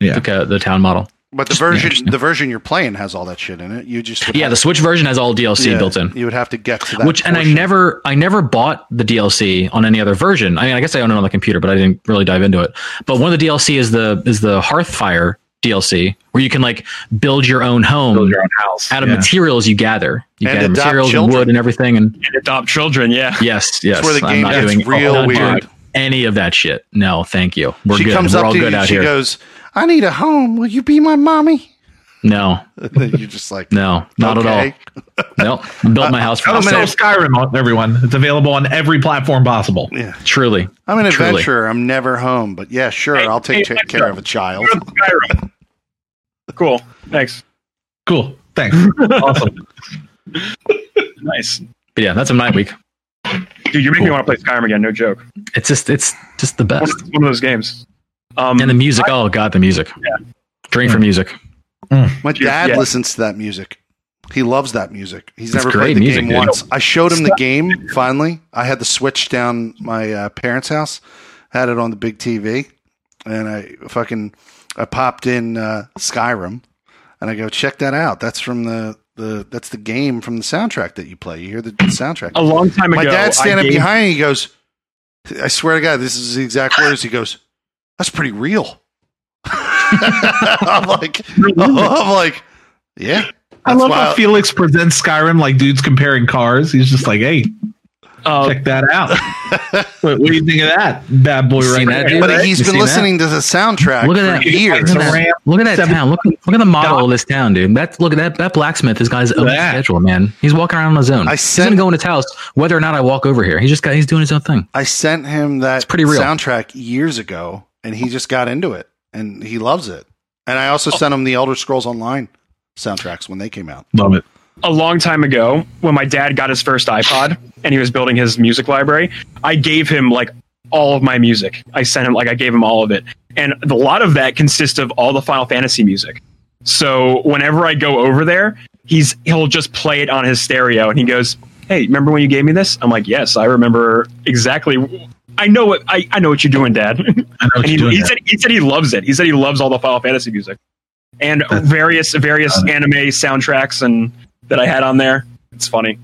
Yeah. The, ca- the town model. But the Just version interesting. the version you're playing has all that shit in it. You just Yeah, the Switch version has all DLC yeah, built in. You would have to get to that. Which and I never I never bought the DLC on any other version. I mean, I guess I own it on the computer, but I didn't really dive into it. But one of the DLC is the is the Hearthfire DLC, where you can like build your own home Build your own house. out of Yeah. materials you gather. You And gather adopt materials and wood and everything. And And adopt children. Yeah. yes, yes, That's where the I'm game not doing real not doing weird. Any of that shit? No, thank you. We're she good. comes We're up all to good you. out She here. goes, "I need a home. Will you be my mommy?" No, you're just like, no, not okay. at all. No, I built my house for Come myself. Skyrim, everyone. It's available on every platform possible. Yeah, Truly, I'm an Truly. adventurer. I'm never home, but yeah, sure, Hey, I'll take hey, ta- care of a child. Skyrim. Cool. Thanks. Cool. Thanks. awesome. Nice. but yeah, that's a night week. Dude, you're making me want to play Skyrim again. No joke. It's just it's just the One best. of, one of those games. Um, And the music, oh god, the music. Yeah. Drink for music. My dad yeah. listens to that music. He loves that music. He's It's never played the music, game dude. once. I showed him the game finally. I had the switch down my uh, parents' house, had it on the big TV, and I fucking I popped in uh, Skyrim, and I go check that out. That's from the the that's the game from the soundtrack that you play. You hear the soundtrack. a long time My ago. dad's I standing gave- behind. me, He goes, "I swear to God, this is the exact words." He goes, "That's pretty real." I'm like, I'm like, yeah. I love why how Felix presents Skyrim like dudes comparing cars. He's just like, hey, Uh, check that out. what, what do you think of that bad boy right seen there? dude? But You he's been seen that? listening to the soundtrack Look at for that. years. Look at that. Look at that town. Look, look at the model of this town, dude. That look at that. That blacksmith has got his own that. schedule, man. He's walking around on his own. I he's sent- gonna go in his house, whether or not I walk over here. He's just got. He's doing his own thing. I sent him that pretty real. soundtrack years ago, and he just got into it, and he loves it. And I also oh. sent him the Elder Scrolls Online soundtracks when they came out. Love it. a long time ago when my dad got his first iPod and he was building his music library, I gave him like all of my music. I sent him like I gave him all of it. And a lot of that consists of all the Final Fantasy music. So whenever I go over there, he's he'll just play it on his stereo and he goes, "Hey, remember when you gave me this?" I'm like, "Yes, I remember exactly I know what I, I know what you're doing, Dad." I know what he, you're doing. he there. said he said he loves it. He said he loves all the Final Fantasy music and That's- various various anime soundtracks and that I had on there. It's funny.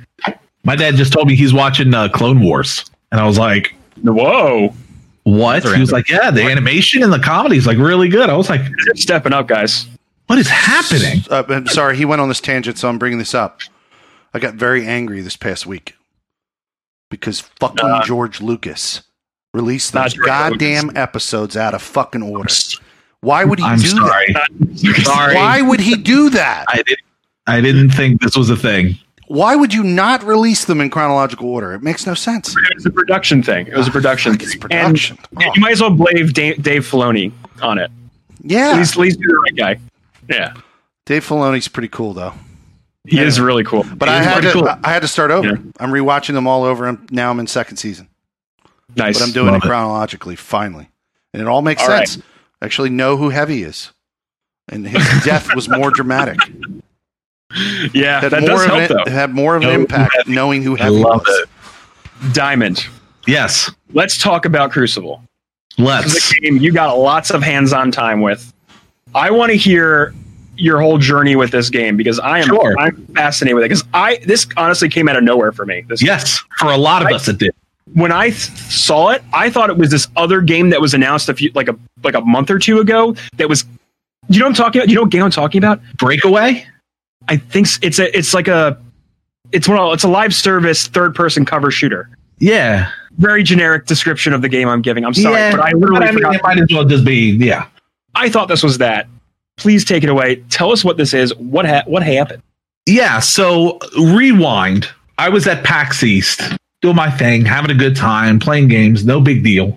My dad just told me he's watching uh, Clone Wars, and I was like, Whoa, "What?" He was like, "Yeah, the animation and the comedy is like really good." I was like, They're stepping up, guys. "What is happening?" Uh, I'm sorry, he went on this tangent, so I'm bringing this up. I got very angry this past week because fucking Uh, George Lucas released not those George goddamn episodes out of fucking order. Why would he I'm do sorry. that? Sorry, Why would he do that? I didn't. I didn't think this was a thing. Why would you not release them in chronological order? It makes no sense. It was a production thing. It was a ah, production Fuck, thing. it's production. And yeah, Oh. you might as well blame Dave, Dave Filoni on it. At Yeah, least, at least you're the right guy. Yeah, Dave Filoni's pretty cool though. he is really cool. But He I had to, cool. I had to start over. Yeah. I'm rewatching them all over, and now I'm in second season. Nice. But I'm doing Love it it. chronologically, finally, and it all makes All right. sense. I actually know who Hevy is, and his death was more dramatic. yeah, Had that more does of help an, though. had more of an Know who impact Hevy- knowing who I Hevy love was. it. Diamond. Yes, Let's talk about Crucible. This let's. is a game you got lots of hands-on time with. I want to hear your whole journey with this game because I am Sure. I'm fascinated with it because I this honestly came out of nowhere for me. This Yes, for a lot of I- us, it did. When I th- saw it, I thought it was this other game that was announced a few like a like a month or two ago. That was, you know what I'm talking about? You know what game I'm talking about? Breakaway. I think it's a it's like a it's one of, it's a live service third person cover shooter. Yeah, Very generic description of the game I'm giving. I'm sorry, yeah, but I literally but I mean, forgot. it might as well just be yeah. I thought this was that. Please take it away. Tell us what this is. What ha- what happened? Yeah, so rewind. I was at PAX East doing my thing, having a good time, playing games, no big deal.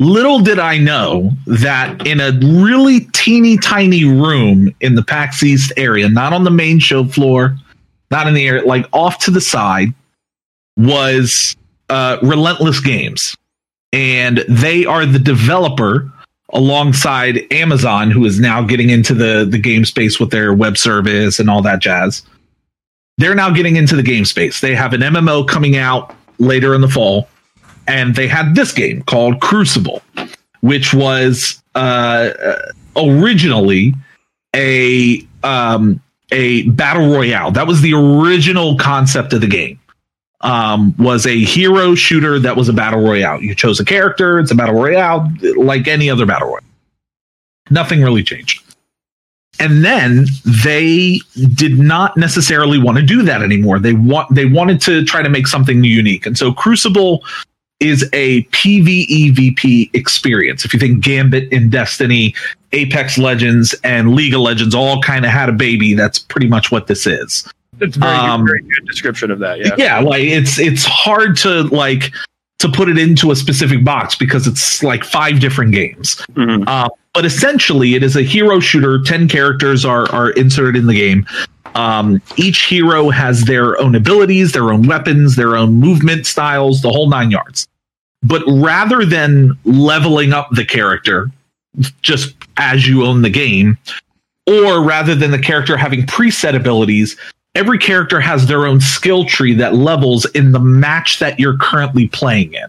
Little did I know that in a really teeny tiny room in the PAX East area, not on the main show floor, not in the area, like off to the side, was uh, Relentless Games. And they are the developer alongside Amazon, who is now getting into the the game space with their web service and all that jazz. They're now getting into the game space. They have an MMO coming out later in the fall, and they had this game called Crucible, which was uh, originally a um, a battle royale. That was the original concept of the game. Um, was a hero shooter that was a battle royale. You chose a character, it's a battle royale, like any other battle royale. Nothing really changed. And then they did not necessarily want to do that anymore. They want they wanted to try to make something unique. And so Crucible is a PvEVP experience. If you think Gambit in Destiny, Apex Legends, and League of Legends all kind of had a baby, that's pretty much what this is. It's very, Um, very good description of that. Yeah. Yeah, like it's it's hard to like to put it into a specific box because it's like five different games. Mhm. Uh, but essentially, it is a hero shooter. Ten characters are are inserted in the game. Um, each hero has their own abilities, their own weapons, their own movement styles, the whole nine yards. But rather than leveling up the character just as you own the game, or rather than the character having preset abilities, every character has their own skill tree that levels in the match that you're currently playing in.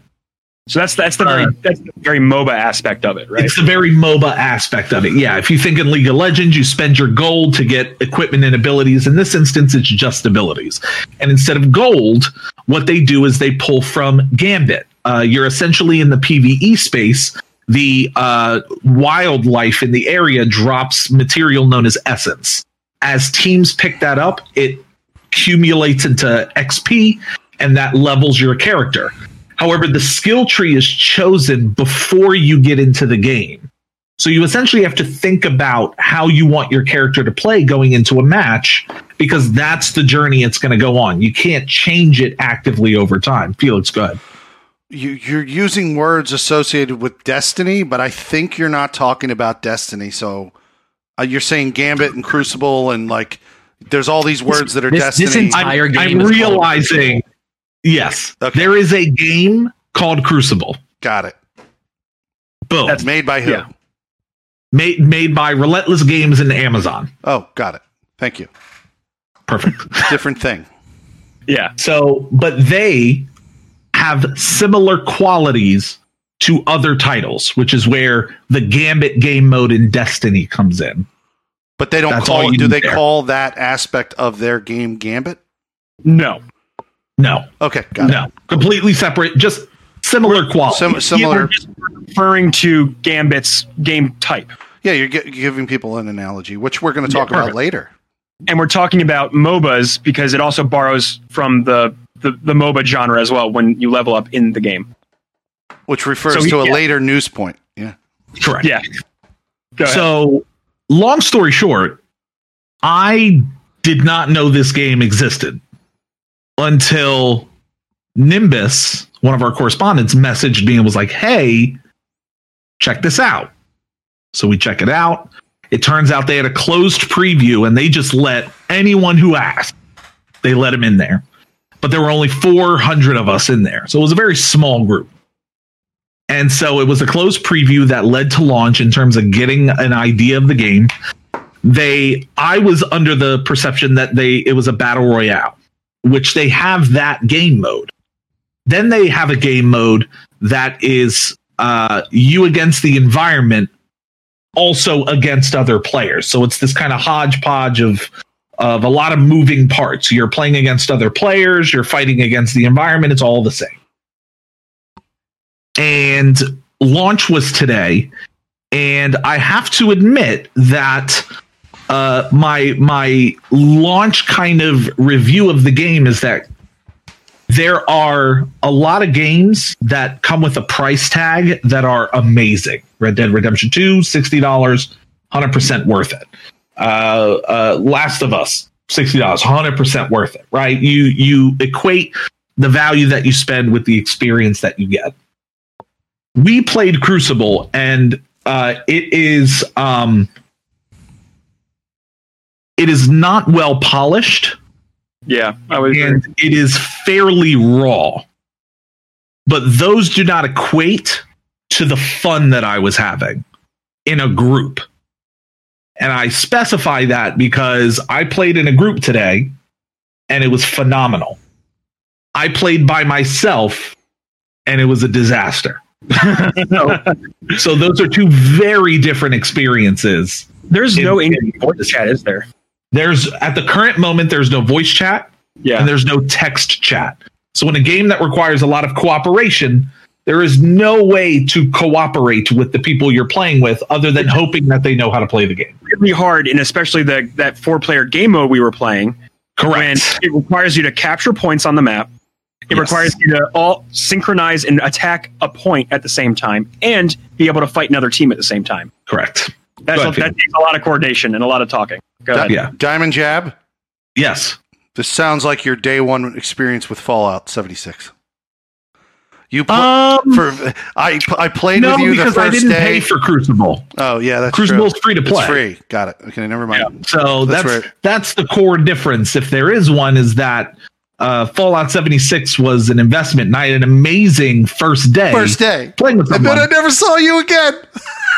So that's that's the very Uh, that's the very MOBA aspect of it, right? It's the very MOBA aspect of it. Yeah, if you think in League of Legends, you spend your gold to get equipment and abilities. In this instance, it's just abilities. And instead of gold, what they do is they pull from Gambit. Uh, you're essentially in the PvE space. The uh, wildlife in the area drops material known as essence. As teams pick that up, it accumulates into XP, and that levels your character. However, the skill tree is chosen before you get into the game. So you essentially have to think about how you want your character to play going into a match because that's the journey it's going to go on. You can't change it actively over time. Felix, go ahead. You, you're using words associated with Destiny, but I think you're not talking about Destiny. So uh, you're saying Gambit and Crucible, and like there's all these words that are this- this Destiny. entire- I'm, game I'm is called realizing, yes, Okay. there is a game called Crucible. Got it. Boom. That's- Made by who? yeah. made made by Relentless Games and Amazon. Oh, got it. Thank you. Perfect. Different thing. yeah. So, but they have similar qualities to other titles, which is where the Gambit game mode in Destiny comes in. But they don't That's call. you Do they there. call that aspect of their game Gambit? No. No, Okay, got it. no, completely separate, just similar quality. Sim- similar. Referring to Gambit's game type. Yeah, you're gi- giving people an analogy, which we're going to talk Yeah, about later. And we're talking about MOBAs because it also borrows from the, the, the MOBA genre as well when you level up in the game. Which refers So, to a yeah. later news point. Yeah. Correct. Yeah. Go ahead. So, long story short, I did not know this game existed until Nimbus, one of our correspondents, messaged me and was like, hey, check this out. So we check it out. It turns out they had a closed preview and they just let anyone who asked, they let him in there. But there were only 400 of us in there. So it was a very small group. And so it was a closed preview that led to launch in terms of getting an idea of the game. They I was under the perception that they it was a battle royale, which they have that game mode. Then they have a game mode that is uh, you against the environment, also against other players. So it's this kind of hodgepodge of of a lot of moving parts. You're playing against other players, you're fighting against the environment. It's all the same. And launch was today, and I have to admit that uh, my my launch kind of review of the game is that there are a lot of games that come with a price tag that are amazing. Red Dead Redemption 2, $60, 100% worth it. Uh, uh, Last of Us, $60, 100% worth it, right? You you equate the value that you spend with the experience that you get. We played Crucible and uh, it is um, it is not well polished yeah. I was and it is fairly raw. But those do not equate to the fun that I was having in a group. And I specify that because I played in a group today and it was phenomenal. I played by myself and it was a disaster. so those are two very different experiences. There's In- no in- English voice chat, is there? There's at the current moment there's no voice chat Yeah. and there's no text chat. So in a game that requires a lot of cooperation, there is no way to cooperate with the people you're playing with other than hoping that they know how to play the game. really hard, and especially the that four player game mode we were playing, when Correct. it requires you to capture points on the map. It Yes. requires you to all synchronize and attack a point at the same time, and be able to fight another team at the same time. Correct. That's Go a, that takes a lot of coordination and a lot of talking. Go ahead. Yeah. Diamond Jab. Yes. This sounds like your day one experience with Fallout 76. You pl- Um, for I I played no, with you the because I first didn't day. pay for Crucible. oh yeah, that's Crucible's true. free to play. It's free. Got it. Okay, never mind. So That's that's right. that's the core difference. If there is one, is that uh, Fallout 76 was an investment, and an amazing first day. First day. playing with And someone. then I never saw you again.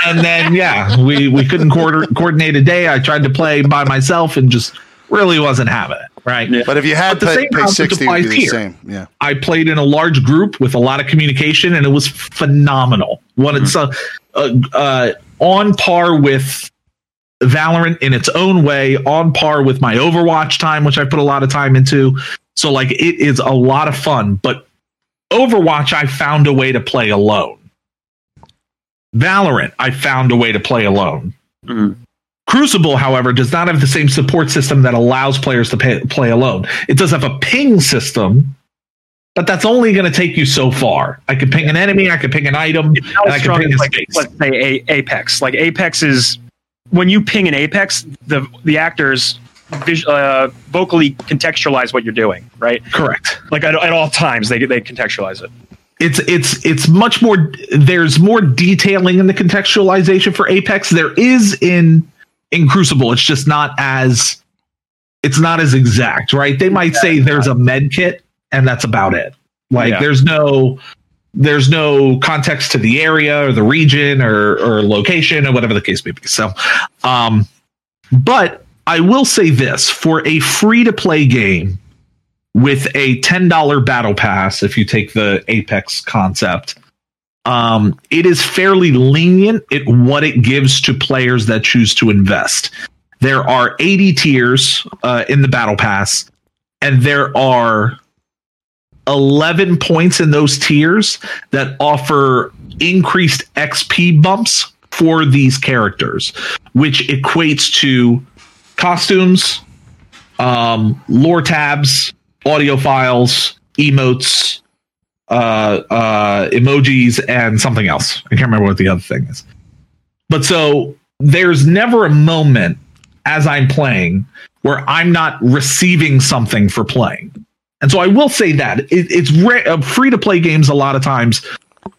and then yeah, we we couldn't coordi- coordinate a day. I tried to play by myself and just really wasn't having it. Right. Yeah. But if you had But the pay, same pay 60, would be the here. same. Yeah. I played in a large group with a lot of communication, and it was phenomenal. One, it's uh, uh, uh, on par with Valorant in its own way, on par with my Overwatch time, which I put a lot of time into. So, like, it is a lot of fun. But Overwatch, I found a way to play alone. Valorant, I found a way to play alone. Mhm. Crucible, however, does not have the same support system that allows players to pay, play alone. It does have a ping system, but that's only going to take you so far. I could ping an enemy, I could ping an item, and I can ping a like space. let's say a- Apex. Like Apex is when you ping an Apex, the the actors uh, vocally contextualize what you're doing, right? Correct. Like at, at all times, they they contextualize it. It's it's it's much more. There's more detailing in the contextualization for Apex. There is in in Crucible. It's just not as it's not as exact, right? They might say there's a med kit, and that's about it. Like Yeah. there's no there's no context to the area or the region or or location or whatever the case may be. So, um, but I will say this for a free to play game with a $10 battle pass, if you take the Apex concept, um, it is fairly lenient at what it gives to players that choose to invest. There are 80 tiers uh, in the battle pass, and there are 11 points in those tiers that offer increased XP bumps for these characters, which equates to costumes, um, lore tabs, audio files, emotes, uh, uh, emojis, and something else. I can't remember what the other thing is. But so there's never a moment as I'm playing where I'm not receiving something for playing. And so I will say that it, it's re- uh, free to play games a lot of times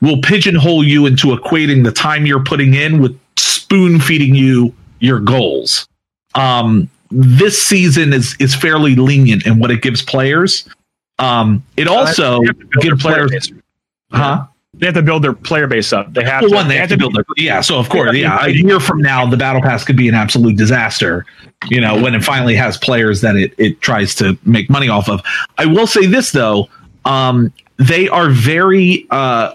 will pigeonhole you into equating the time you're putting in with spoon feeding you your goals. Um, this season is is fairly lenient in what it gives players. Um, it also They have to build their gives player players, base. huh? They have to build their player base up. They have Well, to. one, they have to build it. Yeah, so of course, yeah. A year from now, the battle pass could be an absolute disaster. You know, when it finally has players that it it tries to make money off of. I will say this though, um, they are very uh,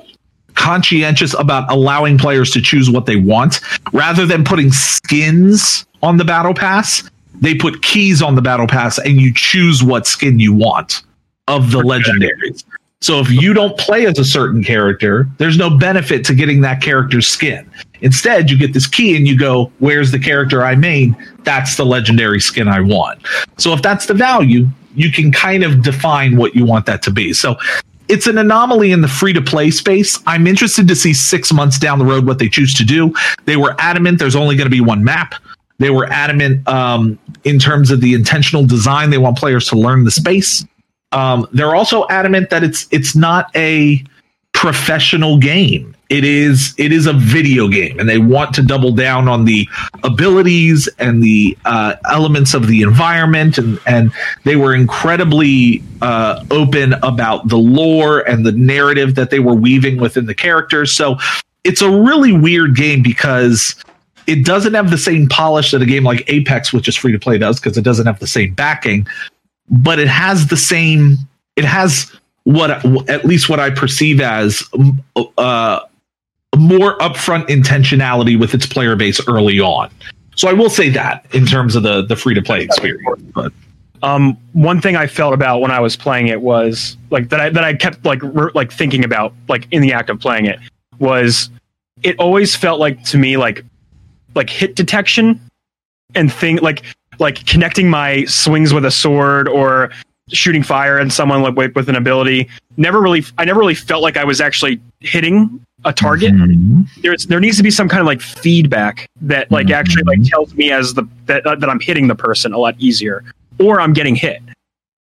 conscientious about allowing players to choose what they want rather than putting skins on the battle pass. They put keys on the battle pass, and you choose what skin you want of the legendaries. So if you don't play as a certain character, there's no benefit to getting that character's skin. Instead, you get this key and you go, "Where's the character I main? That's the legendary skin I want." So if that's the value, you can kind of define what you want that to be. So it's an anomaly in the free to play space. I'm interested to see 6 months down the road what they choose to do. They were adamant there's only going to be one map. They were adamant um, in terms of the intentional design. They want players to learn the space. Um, they're also adamant that it's it's not a professional game. It is it is a video game, and they want to double down on the abilities and the uh, elements of the environment, and and they were incredibly uh, open about the lore and the narrative that they were weaving within the characters. So it's a really weird game because it doesn't have the same polish that a game like Apex, which is free to play, does because it doesn't have the same backing but it has the same it has what at least what i perceive as uh, more upfront intentionality with its player base early on. So I will say that in terms of the the free to play experience. But Um, one thing I felt about when I was playing it was like that I that I kept like re- like thinking about like in the act of playing it was it always felt like to me like like hit detection and thing like like connecting my swings with a sword or shooting fire and someone like with, with an ability never really I never really felt like I was actually hitting a target. There's there needs to be some kind of like feedback that like actually like tells me as the that, uh, that I'm hitting the person a lot easier or I'm getting hit.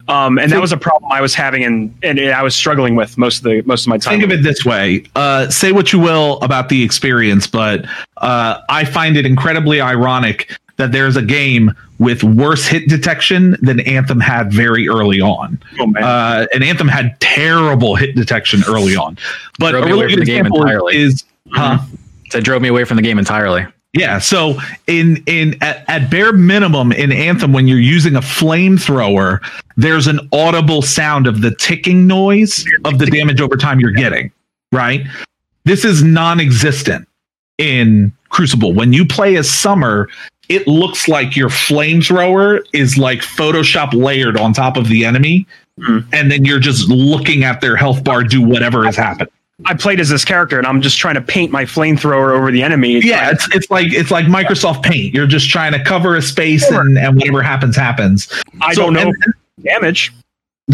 Um, and that was a problem I was having and and I was struggling with most of the most of my time. think of it this way uh, say what you will about the experience but uh, i find it incredibly ironic that there's a game with worse hit detection than anthem had very early on Oh, man. uh, and anthem had terrible hit detection early on but Drove a really good from the game example entirely. is huh? That drove me away from the game entirely. Yeah. So in in at, at bare minimum in Anthem, when you're using a flamethrower, there's an audible sound of the ticking noise of the damage over time you're getting. Right. This is non-existent in Crucible. When you play as Summer, it looks like your flamethrower is like Photoshop layered on top of the enemy, Mhm. and then you're just looking at their health bar do whatever is happening. I played as this character and I'm just trying to paint my flamethrower over the enemy. yeah it's it's like it's like microsoft paint you're just trying to cover a space and, and whatever happens happens I So- don't know and- if damage.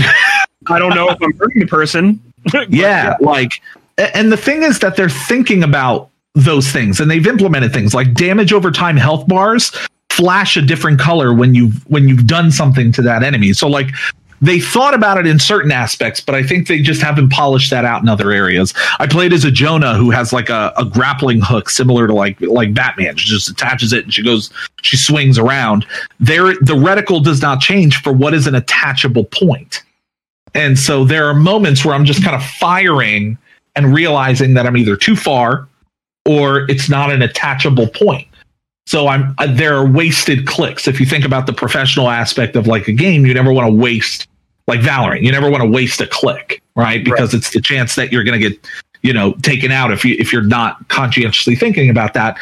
I don't know if I'm hurting the person. But yeah like and the thing is that they're thinking about those things and they've implemented things like damage over time health bars flash a different color when you've when you've done something to that enemy so like they thought about it in certain aspects, but I think they just haven't polished that out in other areas. I played as a Jonah who has like a, a grappling hook similar to like like Batman. She just attaches it and she goes, she swings around. There, the reticle does not change for what is an attachable point. And so there are moments where I'm just kind of firing and realizing that I'm either too far or it's not an attachable point. So I'm uh, there are wasted clicks. If you think about the professional aspect of like a game, you never want to waste like Valorant. You never want to waste a click, right? Because it's the chance that you're going to get, you know, taken out if you if you're not conscientiously thinking about that.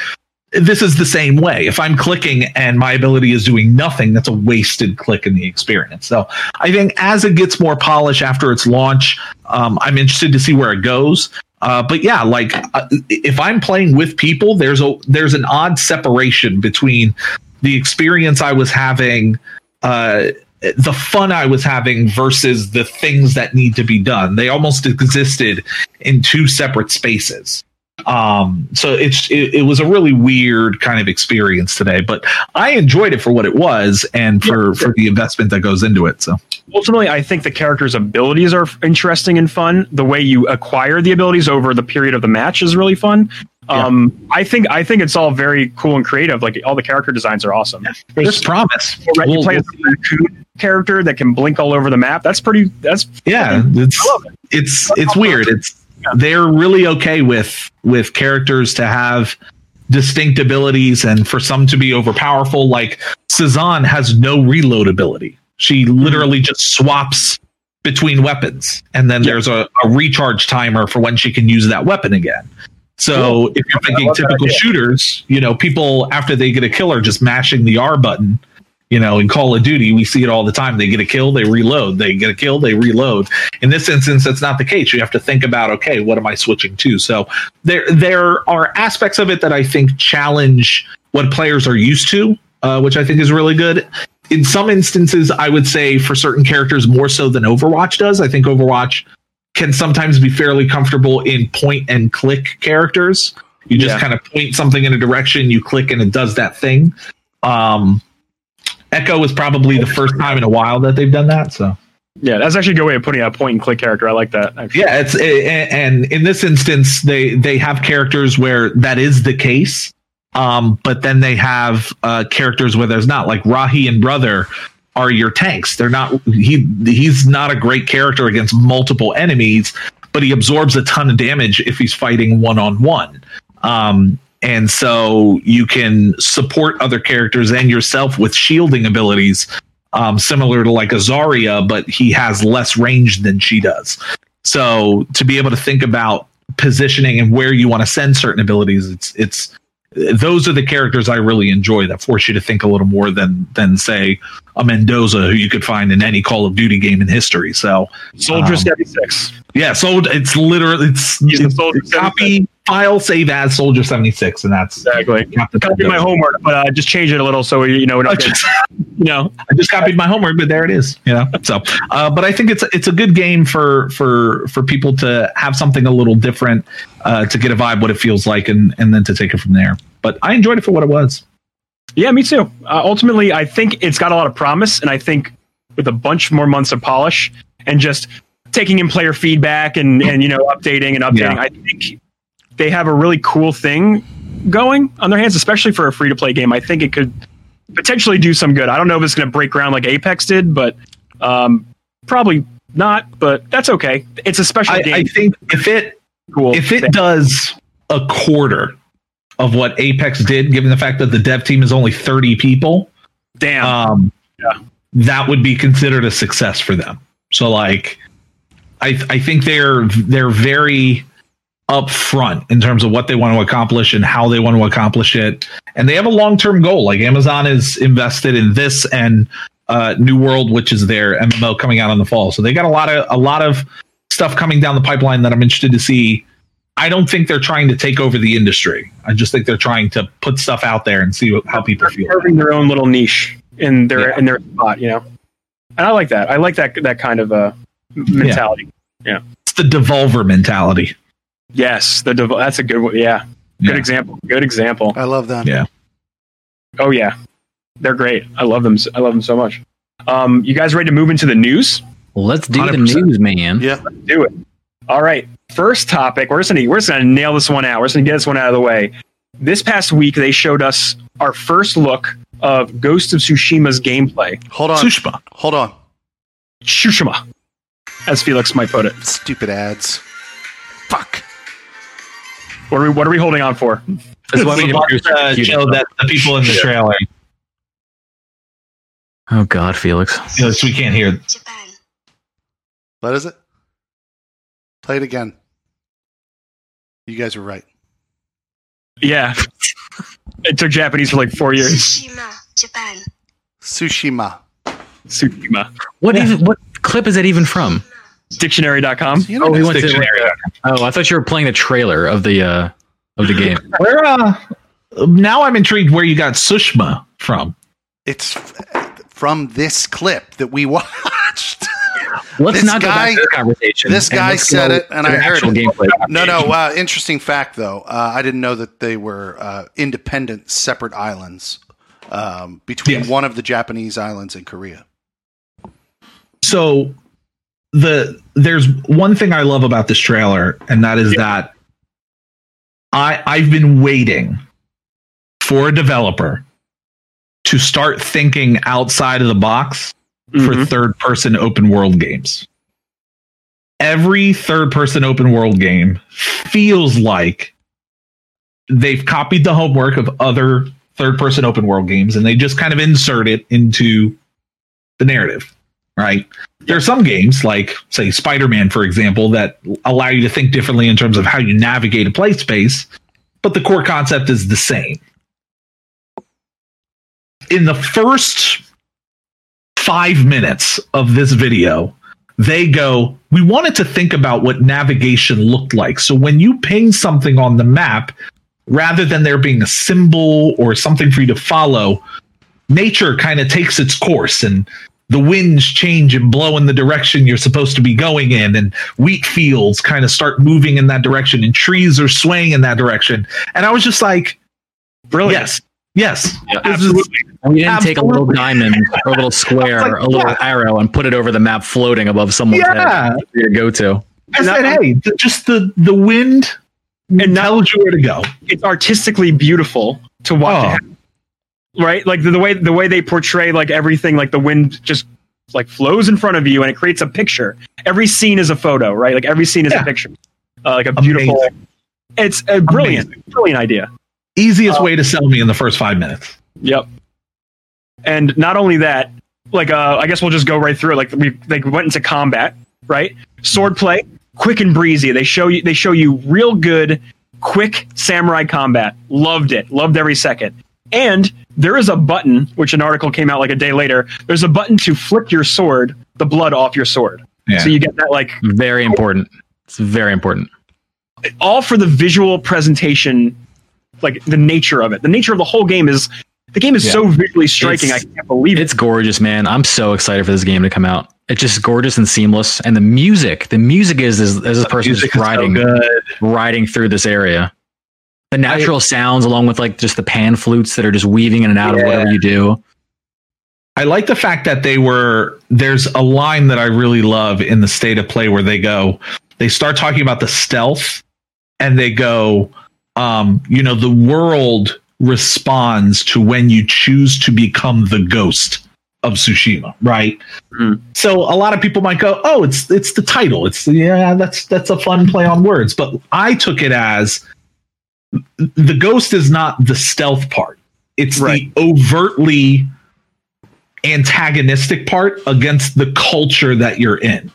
This is the same way. If I'm clicking and my ability is doing nothing, that's a wasted click in the experience. So I think as it gets more polish after its launch, um, I'm interested to see where it goes. Uh, but yeah, like uh, if I'm playing with people, there's a there's an odd separation between the experience I was having, uh, the fun I was having, versus the things that need to be done. They almost existed in two separate spaces. Um, so it's it, it was a really weird kind of experience today, but I enjoyed it for what it was and for for the investment that goes into it. So. Ultimately i think the character's abilities are interesting and fun. The way you acquire the abilities over the period of the match is really fun. Um i think i think it's all very cool and creative. Like all the character designs are awesome. There's promise. Right, you We'll- play as a character that can blink all over the map. That's pretty that's yeah it's it. it's it's weird. it's they're really okay with with characters to have distinct abilities and for some to be overpowerful. Like Sazan has no reload ability. She literally just swaps between weapons and then there's a, a recharge timer for when she can use that weapon again. So if you're thinking typical shooters you know people after they get a kill are just mashing the r button you know, in Call of Duty, we see it all the time. They get a kill, they reload. They get a kill, they reload. In this instance, that's not the case. You have to think about, okay, what am I switching to? So there, there are aspects of it that I think challenge what players are used to, uh, which I think is really good. In some instances, I would say for certain characters more so than Overwatch does. I think Overwatch can sometimes be fairly comfortable in point and click characters. You just Yeah. kind of point something in a direction, you click, and it does that thing. Um, Echo was probably the first time in a while that they've done that. So yeah that's actually a good way of putting a point and click character i like that actually. yeah, it's and in this instance, they they have characters where that is the case. Um, but then they have uh, characters where there's not like Rahi and Brother are your tanks. They're not he he's not a great character against multiple enemies, but he absorbs a ton of damage if he's fighting one on one. And so you can support other characters and yourself with shielding abilities, um, similar to like azaria but he has less range than she does. So to be able to think about positioning and where you want to send certain abilities. It's it's those are the characters I really enjoy that force you to think a little more than than say a Mendoza who you could find in any Call of Duty game in history. So Soldier Um, 76. yeah, so it's literally it's, it's Soldier copy file save as Soldier seventy six, and that's Exactly. Copy my homework, but uh, just change it a little so we, you know, we I don't get, you know, I just copied my homework, but there it is. You know, so uh, but I think it's it's a good game for for for people to have something a little different uh, to get a vibe what it feels like, and and then to take it from there. But I enjoyed it for what it was. Yeah, me too. Uh, ultimately, I think it's got a lot of promise, and I think with a bunch more months of polish and just taking in player feedback and and you know updating and updating, Yeah. I think they have a really cool thing going on their hands, especially for a free to play game. I think it could potentially do some good. I don't know if it's going to break ground like Apex did, but um, probably not. But that's okay. It's a special I, game. I think if it cool. if it does a quarter of what Apex did, given the fact that the dev team is only thirty people, Damn. um, Yeah. that would be considered a success for them. So like, I I think they're they're very upfront in terms of what they want to accomplish and how they want to accomplish it, and they have a long term goal. Like Amazon is invested in this and uh, New World, which is their MMO coming out in the fall. So they got a lot of a lot of stuff coming down the pipeline that I'm interested to see. I don't think they're trying to take over the industry. I just think they're trying to put stuff out there and see what, how people They're feel. carving their own little niche in their Yeah. in their spot, you know. And I like that. I like that that kind of uh, mentality. Yeah. It's the devolver mentality. Yes, the dev- that's a good one. Yeah, good Yeah. example. Good example. I love them. Yeah. Oh yeah, they're great. I love them. s- I love them so much. Um, you guys ready to move into the news? Let's do the 100%. news, man. Yeah. Do it. All right. First topic. We're just gonna we're just gonna nail this one out. We're just gonna get this one out of the way. This past week, they showed us our first look of Ghost of Tsushima's gameplay. Hold on. Tsushima. Hold on. Tsushima, as Felix might put it. Stupid ads. Fuck. What are we What are we holding on for? That's why we uh, We have want to to show that the people in the Yeah. trailer, Oh God, Felix. you know, so we can't hear. What is it? Play it again. You guys were right. Yeah, it took Japanese for like four years. Tsushima, Japan. Tsushima. Tsushima. What even? What clip is that even from? Dictionary.com. You know, Oh, he went to. Dictionary. Oh, I thought you were playing the trailer of the uh of the game. Where? Uh, now I'm intrigued where you got Sushma from. it's from this clip that we watched. Let's This not guy- go back to the conversation. this guy said it, and I the heard actual it. gameplay. no, no. Uh, interesting fact, though. Uh, I didn't know that they were uh, independent, separate islands um, between Yes. one of the Japanese islands and Korea. So the there's one thing I love about this trailer, and that is that I I've been waiting for a developer to start thinking outside of the box for Mhm. third person open world games. Every third person open world game feels like they've copied the homework of other third person open world games and they just kind of insert it into the narrative, right? There are some games like say Spider-Man for example that allow you to think differently in terms of how you navigate a play space, but the core concept is the same. In the first five minutes of this video, they go, We wanted to think about what navigation looked like. So when you ping something on the map, rather than there being a symbol or something for you to follow, nature kind of takes its course and the winds change and blow in the direction you're supposed to be going in, and wheat fields kind of start moving in that direction, and trees are swaying in that direction. And I was just like, Brilliant. Yes, yes, Yeah, This is- We didn't take a little diamond or a little square, like, a little yeah. arrow, and put it over the map, floating above someone's Yeah. head. For to go to. I Not- said, hey, th- just the the wind And not- tells you where to go. It's artistically beautiful to watch. Oh. Right, like the, the way the way they portray like everything, like the wind just like flows in front of you and it creates a picture. Every scene is a photo, right? Like every scene is Yeah. a picture, uh, like a beautiful. Amazing. It's a brilliant, brilliant idea. Easiest way to sell me in the first five minutes. Yep. And not only that, like uh, I guess we'll just go right through it. Like we they went into combat, right? Sword play, quick and breezy. They show you they show you real good, quick samurai combat. Loved it. Loved every second. And there is a button, which an article came out like a day later. There's a button to flick your sword, the blood off your sword. Yeah. So you get that like Very important. It's very important. all for the visual presentation, like the nature of it. The nature of the whole game is the game is Yeah. so visually striking. It's- I can't believe it. It's gorgeous, man. I'm so excited for this game to come out. It's just gorgeous and seamless, and the music. The music is as, as this person's Music is riding good. riding through this area. The natural sounds, along with like just the pan flutes that are just weaving in and out Yeah. of whatever you do. I like the fact that they were there's a line that I really love in the state of play where they go they start talking about the stealth and they go um you know the world responds to when you choose to become the ghost of Tsushima right Mhm. so a lot of people might go oh it's it's the title it's yeah that's that's a fun play on words but I took it as the ghost is not the stealth part it's Right. the overtly antagonistic part against the culture that you're in.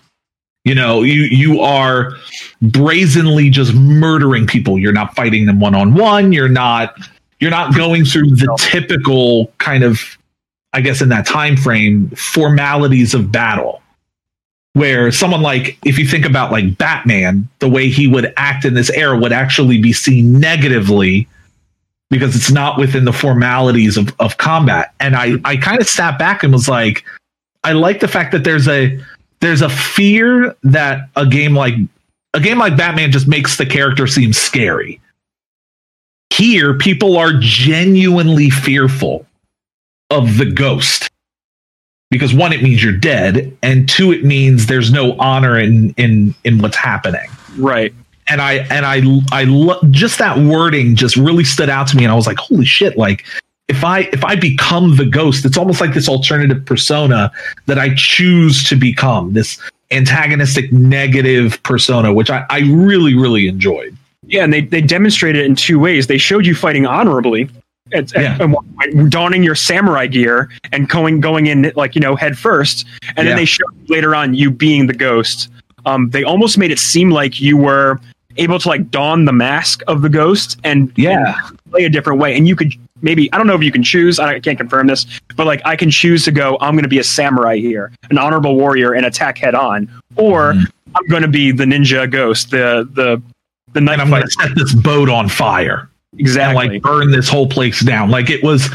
You know, you you are brazenly just murdering people. You're not fighting them one on one. You're not you're not going through the typical kind of I guess in that time frame formalities of battle. Where someone like if you think about like Batman, the way he would act in this era would actually be seen negatively because it's not within the formalities of, of combat. And I, I kind of sat back and was like, I like the fact that there's a there's a fear that a game like a game like Batman just makes the character seem scary. Here, people are genuinely fearful of the ghost. Because one, it means you're dead, and two, it means there's no honor in in in what's happening right. and I and I I lo- just that wording just really stood out to me, and I was like, holy shit! Like if I if I become the ghost, it's almost like this alternative persona that I choose to become this antagonistic negative persona, which I, I really really enjoyed. Yeah, and they, they demonstrated it in two ways. They showed you fighting honorably, at, Yeah. at one point, donning your samurai gear and going going in like you know head first, and Yeah. then they show you later on you being the ghost. Um, they almost made it seem like you were able to like don the mask of the ghost and Yeah. and play a different way, and you could maybe I don't know if you can choose. I can't confirm this, but like I can choose to go. I'm going to be a samurai here, an honorable warrior, and attack head on, or Mhm. I'm going to be the ninja ghost, the the the night And I'm going to set this boat on fire. Exactly. and like burn this whole place down. Like it was,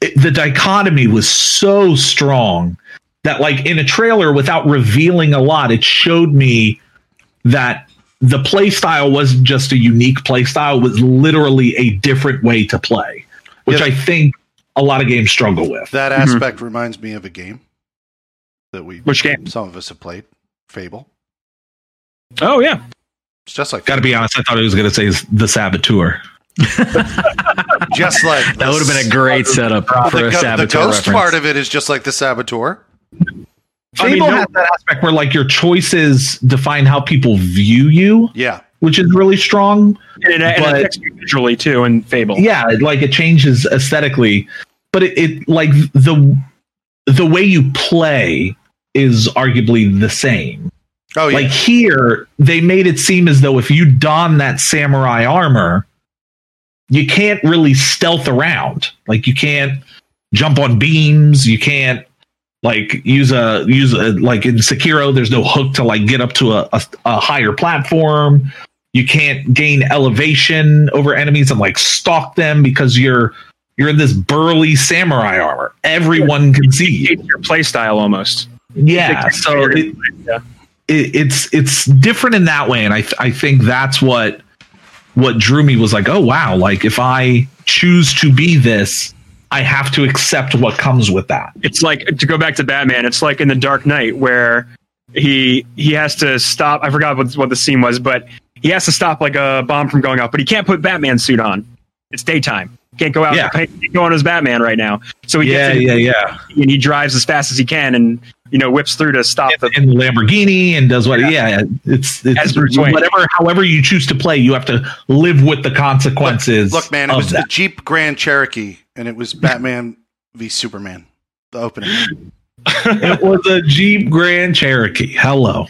it, the dichotomy was so strong that like in a trailer, without revealing a lot, it showed me that the play style wasn't just a unique play style; it was literally a different way to play, which Yeah. I think a lot of games struggle with. That Mhm. aspect reminds me of a game that we Which game? some of us have played, Fable. oh yeah. It's just like Got to be honest, I thought it was going to say the Saboteur. just like That would have been a great setup for the, a go- the ghost reference. part of it is just like the saboteur. I mean, Fable no- has that aspect where like your choices define how people view you, Yeah, which is really strong. And it, and But- it affects you visually too in Fable. yeah like it changes aesthetically but it, it like the the way you play is arguably the same Oh yeah. like here they made it seem as though if you don that samurai armor you can't really stealth around. Like you can't jump on beams. You can't like use a use a like in sekiro there's no hook to like get up to a, a, a higher platform. You can't gain elevation over enemies and like stalk them because you're you're in this burly samurai armor. Everyone can see you. Your playstyle almost. yeah so it, yeah. it, it's it's different in that way and i i think that's what what drew me was like oh wow like if i choose to be this i have to accept what comes with that It's like to go back to Batman. It's like in the Dark Knight where he he has to stop. I forgot what what the scene was, but he has to stop like a bomb from going off. But he can't put Batman suit on. It's daytime. Can't go out. Yeah. Can't go on as Batman right now. So he yeah yeah yeah and he drives as fast as he can, and you know whips through to stop the. in the lamborghini and does what yeah, it's it's Bruce Wayne. whatever however you choose to play you have to live with the consequences Look, man, it of was the. Jeep Grand Cherokee, and it was Batman v Superman. The opening. it was a jeep grand cherokee hello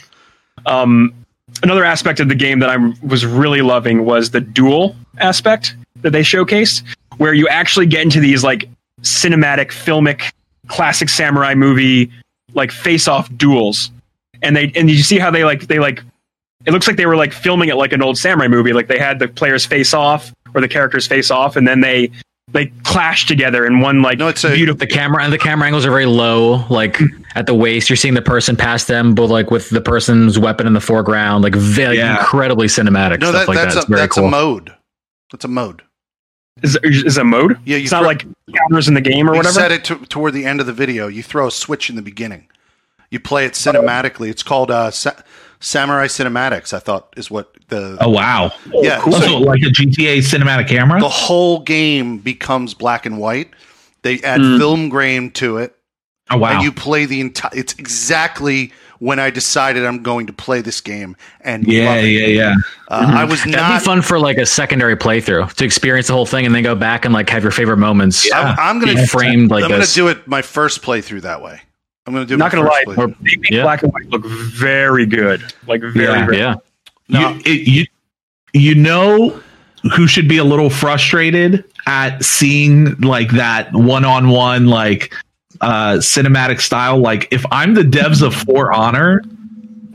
Um, another aspect of the game that I was really loving was the duel aspect that they showcased, where you actually get into these like cinematic, filmic, classic samurai movie like face-off duels, and they and you see how they like they like it looks like they were like filming it like an old samurai movie. Like they had the players face off or the characters face off, and then they they clash together in one like No, it's a- beautiful. The camera and the camera angles are very low, like mm-hmm. at the waist. You're seeing the person past them, but like with the person's weapon in the foreground, like very Yeah. incredibly cinematic No, stuff that, like that's that. It's a very that's cool. a mode. That's a mode. Is, is a mode? Yeah, you it's not throw- like counters in the game or You whatever. set it to, toward the end of the video. You throw a switch in the beginning. You play it cinematically. It's called uh, Sa- Samurai Cinematics. I thought is what the Oh wow! yeah. cool. so Also, like a GTA cinematic camera. the whole game becomes black and white. They add Mm. film grain to it, oh wow! and you play the entire. It's exactly when I decided I'm going to play this game, and yeah, love it. yeah, yeah. Uh, I was That'd not. be fun for like a secondary playthrough to experience the whole thing and then go back and like have your favorite moments. Yeah. I'm, I'm gonna be framed like I'm gonna do it my first playthrough that way. I'm gonna do Not my gonna lie, first playthrough. they make Yeah. black and white look very good. Like very, Yeah. very yeah. No. You, it, you you know who should be a little frustrated at seeing like that one on one like uh cinematic style. Like if I'm the devs of For Honor,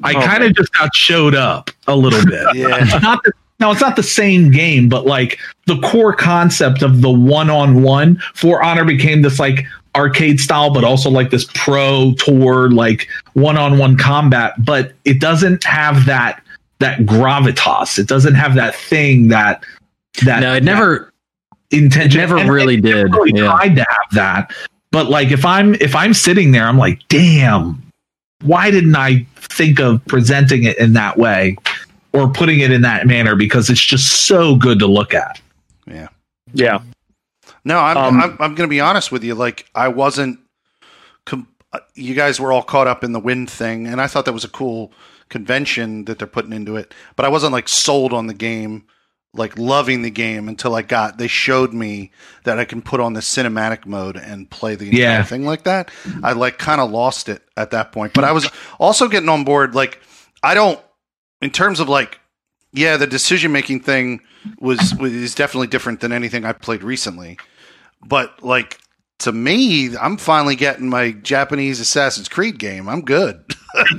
I Oh, kind of just got showed up a little bit. Yeah. It's not the, no, it's not the same game, but like the core concept of the one on one For Honor became this like arcade style, but also like this pro tour, like one on one combat. But it doesn't have that that gravitas. It doesn't have that thing that that No, it never that intention. never and really it did, Really yeah. tried to have that, but like if I'm if I'm sitting there, I'm like, damn, why didn't I think of presenting it in that way or putting it in that manner? Because it's just so good to look at. yeah. yeah. No, I'm, Um, I'm, I'm going to be honest with you. Like, I wasn't. Com- uh, you guys were all caught up in the wind thing, and I thought that was a cool convention that they're putting into it. But I wasn't like sold on the game, like loving the game until I got. They showed me that I can put on the cinematic mode and play the entire Yeah. thing like that. I like kind of lost it at that point. But I was also getting on board. Like, I don't. In terms of like, yeah, the decision making thing was, was is definitely different than anything I've played recently but like to me, I'm finally getting my Japanese Assassin's Creed game. I'm good.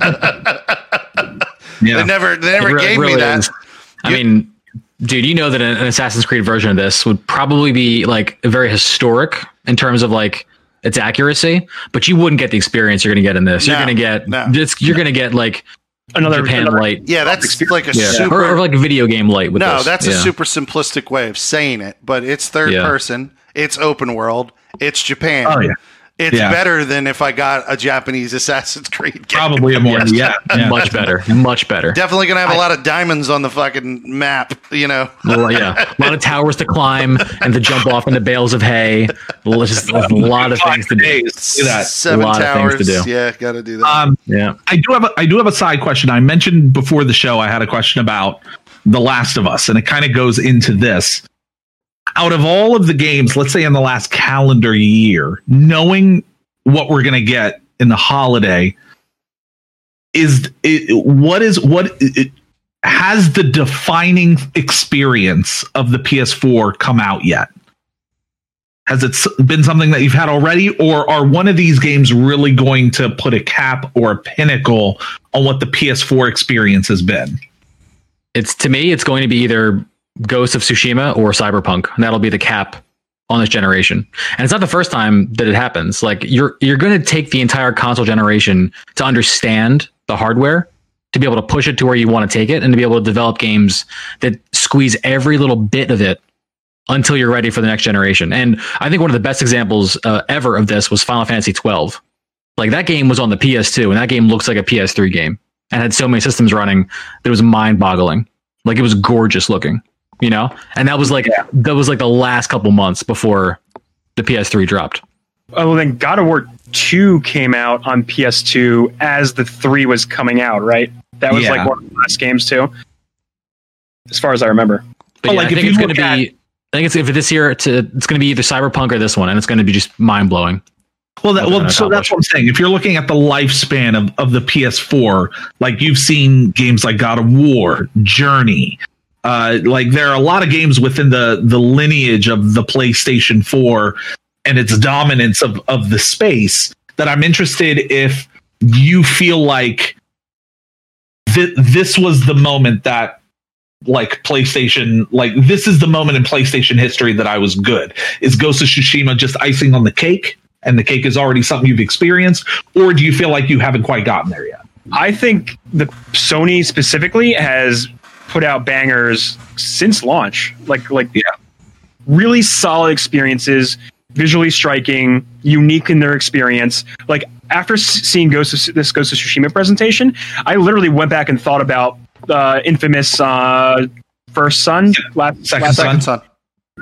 Yeah. They never, they never It gave really me that. is. I You- mean, dude, you know that an, an Assassin's Creed version of this would probably be like very historic in terms of like its accuracy, but you wouldn't get the experience you're going to get in this. You're going to get no. this. You're going to get like Another, Japan another light. Yeah, that's like a Yeah, super. or, or like video game light. With no, this. that's a super simplistic way of saying it, but it's third Yeah. person. It's open world. It's Japan. Oh yeah. It's Yeah. better than if I got a Japanese Assassin's Creed game. Probably a more Yes. yeah. yeah. much better, much better. Definitely gonna have a lot of diamonds on the fucking map. You know. Well, yeah, a lot of towers to climb and to jump off into bales of hay. Well, Just a lot of things to do. Days. Do that. Seven lot of towers. things to do. Yeah, got to do that. Um, Yeah, I do have a, I do have a side question. I mentioned before the show I had a question about The Last of Us, and it kind of goes into this. Out of all of the games, let's say in the last calendar year, knowing what we're going to get in the holiday, is it, what is what it, has the defining experience of the PS4 come out yet? Has it been something that you've had already, or are one of these games really going to put a cap or a pinnacle on what the PS4 experience has been? it's to me, it's going to be either Ghost of Tsushima or Cyberpunk, and that'll be the cap on this generation. And it's not the first time that it happens. Like you're you're going to take the entire console generation to understand the hardware, to be able to push it to where you want to take it, and to be able to develop games that squeeze every little bit of it until you're ready for the next generation. And I think one of the best examples uh, ever of this was Final Fantasy 12. Like that game was on the PS2, and that game looks like a PS3 game, and had so many systems running that it was mind-boggling. Like it was gorgeous looking, you know. And that was like that was like the last couple months before the PS3 dropped. Oh, well, then God of War 2 came out on PS2 as the 3 was coming out, right? That was Yeah. like one of the last games, too. As far as I remember. But Oh, yeah, like, I if think you it's going to look be. I think it's if this year it's, it's going to be either Cyberpunk or this one, and it's going to be just mind blowing. Well, that, What they're well, so that's what I'm saying. If you're looking at the lifespan of, of the PS4, like you've seen games like God of War, Journey, uh, like there are a lot of games within the the lineage of the PlayStation 4 and its dominance of of the space that I'm interested if you feel like th- this was the moment that like PlayStation, like this is the moment in PlayStation history that I was good. Is Ghost of Tsushima just icing on the cake, and the cake is already something you've experienced, or do you feel like you haven't quite gotten there yet? I think the Sony specifically has put out bangers since launch. Like like Yeah. really solid experiences, visually striking, unique in their experience. Like after seeing Ghost of, this Ghost of Tsushima presentation, I literally went back and thought about uh, infamous uh, First Son, last, Second last Son. Second son.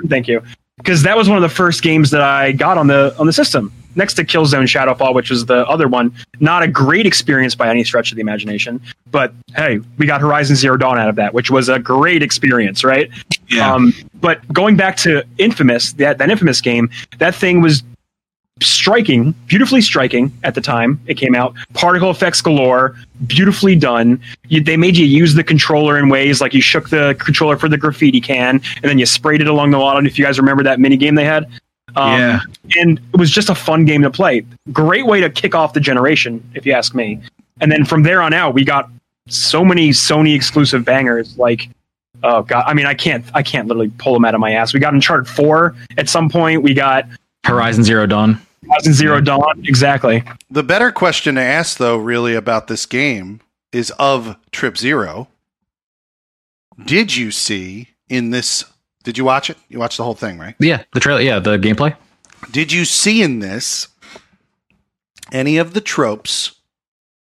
Thank you, because that was one of the first games that I got on the on the system. Next to Killzone Shadowfall, which was the other one, not a great experience by any stretch of the imagination. But hey, we got Horizon Zero Dawn out of that, which was a great experience, right? Um, but going back to Infamous, that, that Infamous game, that thing was striking, beautifully striking at the time it came out. Particle effects galore, beautifully done. You, they made you use the controller in ways like you shook the controller for the graffiti can, and then you sprayed it along the wall. I if you guys remember that mini game they had. Um, Yeah. and it was just a fun game to play. Great way to kick off the generation, if you ask me. And then from there on out, we got so many Sony exclusive bangers. Like, oh god, I mean, I can't, I can't literally pull them out of my ass. We got Uncharted Four at some point. We got Horizon Zero Dawn. Horizon Zero Dawn. Exactly. The better question to ask, though, really about this game is of Trip Zero. Did you see in this? Did you watch it? You watched the whole thing, right? Yeah, the trailer. Yeah, the gameplay. Did you see in this any of the tropes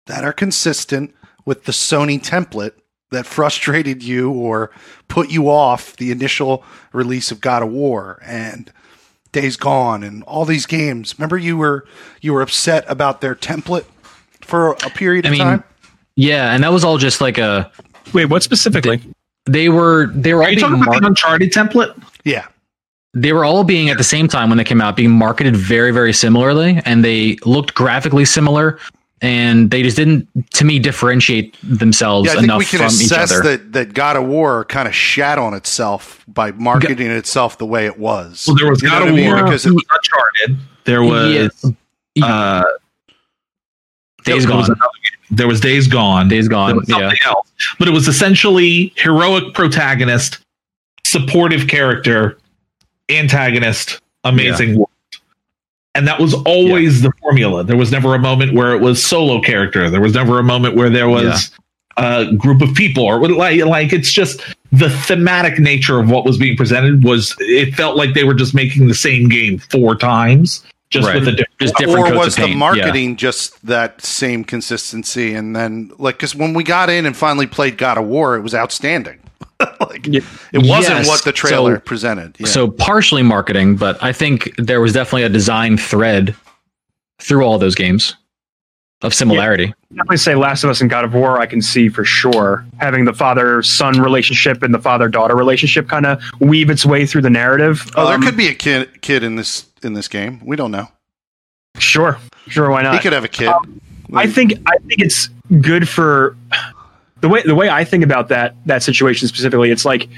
that are consistent with the Sony template that frustrated you or put you off the initial release of God of War and Days Gone and all these games? Remember you were you were upset about their template for a period I of mean, time? Yeah, and that was all just like a. Wait, what specifically? They were they were Are all you being talking about mar- the Uncharted template? Yeah. they were all being at the same time when they came out being marketed very very similarly, and they looked graphically similar, and they just didn't to me differentiate themselves Yeah, I think enough we can from each assess other. that, that God of War kind of shat on itself by marketing itself the way it was. Well, there was You God what of I mean? War, Because it- was Uncharted, there was Yeah. uh, Days there was Gone. another game. There was Days Gone. Days Gone. Yeah. else, but it was essentially heroic protagonist, supportive character, antagonist, amazing world. And that was always the formula. There was never a moment where it was solo character. There was never a moment where there was a group of people or like like it's just the thematic nature of what was being presented was it felt like they were just making the same game four times just Right. with a different Just different or was the marketing just that same consistency? And then, like, because when we got in and finally played God of War, it was outstanding. like, it wasn't Yes. what the trailer So- presented. Yeah. So partially marketing, but I think there was definitely a design thread through all those games of similarity. Definitely say Last of Us and God of War. I can see for sure having the father son relationship and the father daughter relationship kind of weave its way through the narrative. oh, there Um, could be a kid kid in this in this game. We don't know. sure, sure, why not? he could have a kid. I think I think it's good for the way the way I think about that that situation specifically. It's like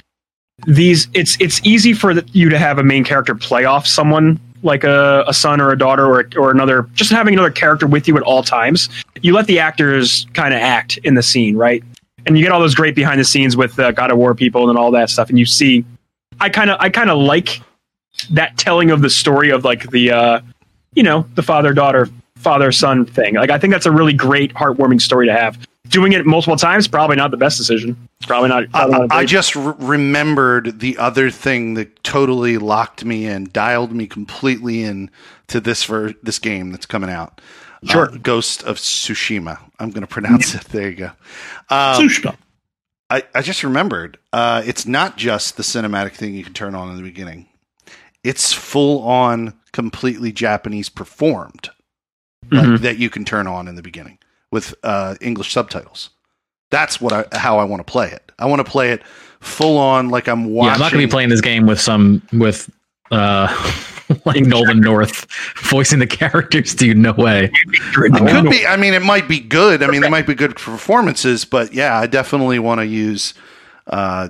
these. It's it's easy for the, you to have a main character play off someone like a, a son or a daughter or or another. Just having another character with you at all times. You let the actors kind of act in the scene, right? And you get all those great behind the scenes with uh, God of War people and all that stuff. And you see, I kind of I kind of like that telling of the story of like the uh, you know the father daughter father son thing. Like I think that's a really great heartwarming story to have. Doing it multiple times probably not the best decision. Probably not. Probably not I, just r- remembered the other thing that totally locked me in, dialed me completely in to this ver- this game that's coming out. Sure. Uh, Ghost of Tsushima. I'm going to pronounce it. There you go. Um, Tsushima. I, I just remembered. Uh, it's not just the cinematic thing you can turn on in the beginning. It's full on, completely Japanese performed like, Mhm. that you can turn on in the beginning with uh, English subtitles. That's what I how I want to play it. I want to play it full on, like I'm watching. Yeah, I'm not going to be playing this game with some with uh like Nolan North voicing the characters, dude. No way. It could be. I mean, it might be good. I mean, they might be good performances, but yeah, I definitely want to use uh,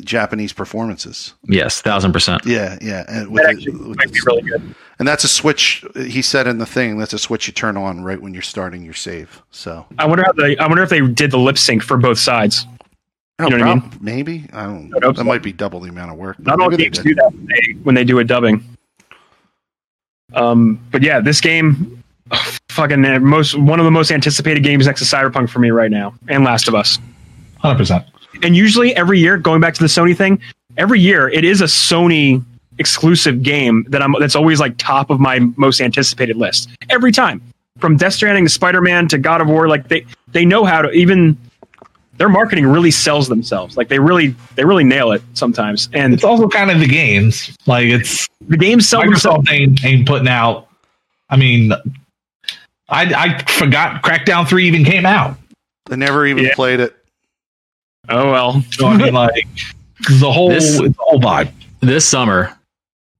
Japanese performances. Yes, thousand percent. Yeah, yeah. And, with That the- actually with might be really good. And that's a switch. He said in the thing that's a switch you turn on right when you're starting your save. So I wonder how they. I wonder if they did the lip sync for both sides. Oh, know what I mean? Maybe I don't. I hope that so. might be double the amount of work. Not all maybe they games do that when they, when they do a dubbing. Um, but yeah, this game, fucking uh, most one of the most anticipated games next to Cyberpunk for me right now, and Last of Us. Hundred percent. And usually every year, going back to the Sony thing, every year it is a Sony exclusive game that I'm that's always like top of my most anticipated list every time. From Death Stranding to Spider Man to God of War, like they they know how to even their marketing really sells themselves. Like they really they really nail it sometimes. And It's also kind of the games. Like it's the games sell themselves. Microsoft ain't, ain't putting out. I mean, I I forgot Crackdown three even came out. They never even Yeah. played it. Oh well. So I mean, like the whole This- the whole vibe. This summer,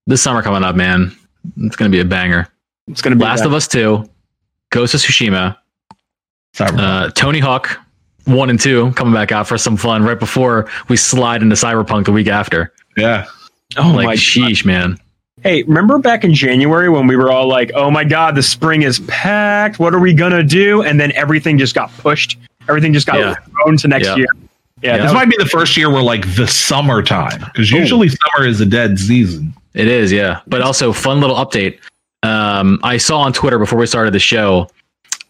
this summer coming up, man, it's gonna be a banger. It's gonna be Last of Us Two, Ghost of Tsushima, Cyberpunk. uh, Tony Hawk one and two coming back out for some fun right before we slide into Cyberpunk the week after. yeah, Oh like my sheesh, man. Hey, remember back in January when we were all like, "Oh my god, the spring is packed. What are we gonna do?" And then everything just got pushed. Everything just got Yeah. thrown to next Yeah. year. Yeah, Yeah. this might be the first year where like the summertime because usually summer is a dead season. It is, yeah. But also, fun little update. Um, I saw on Twitter before we started the show,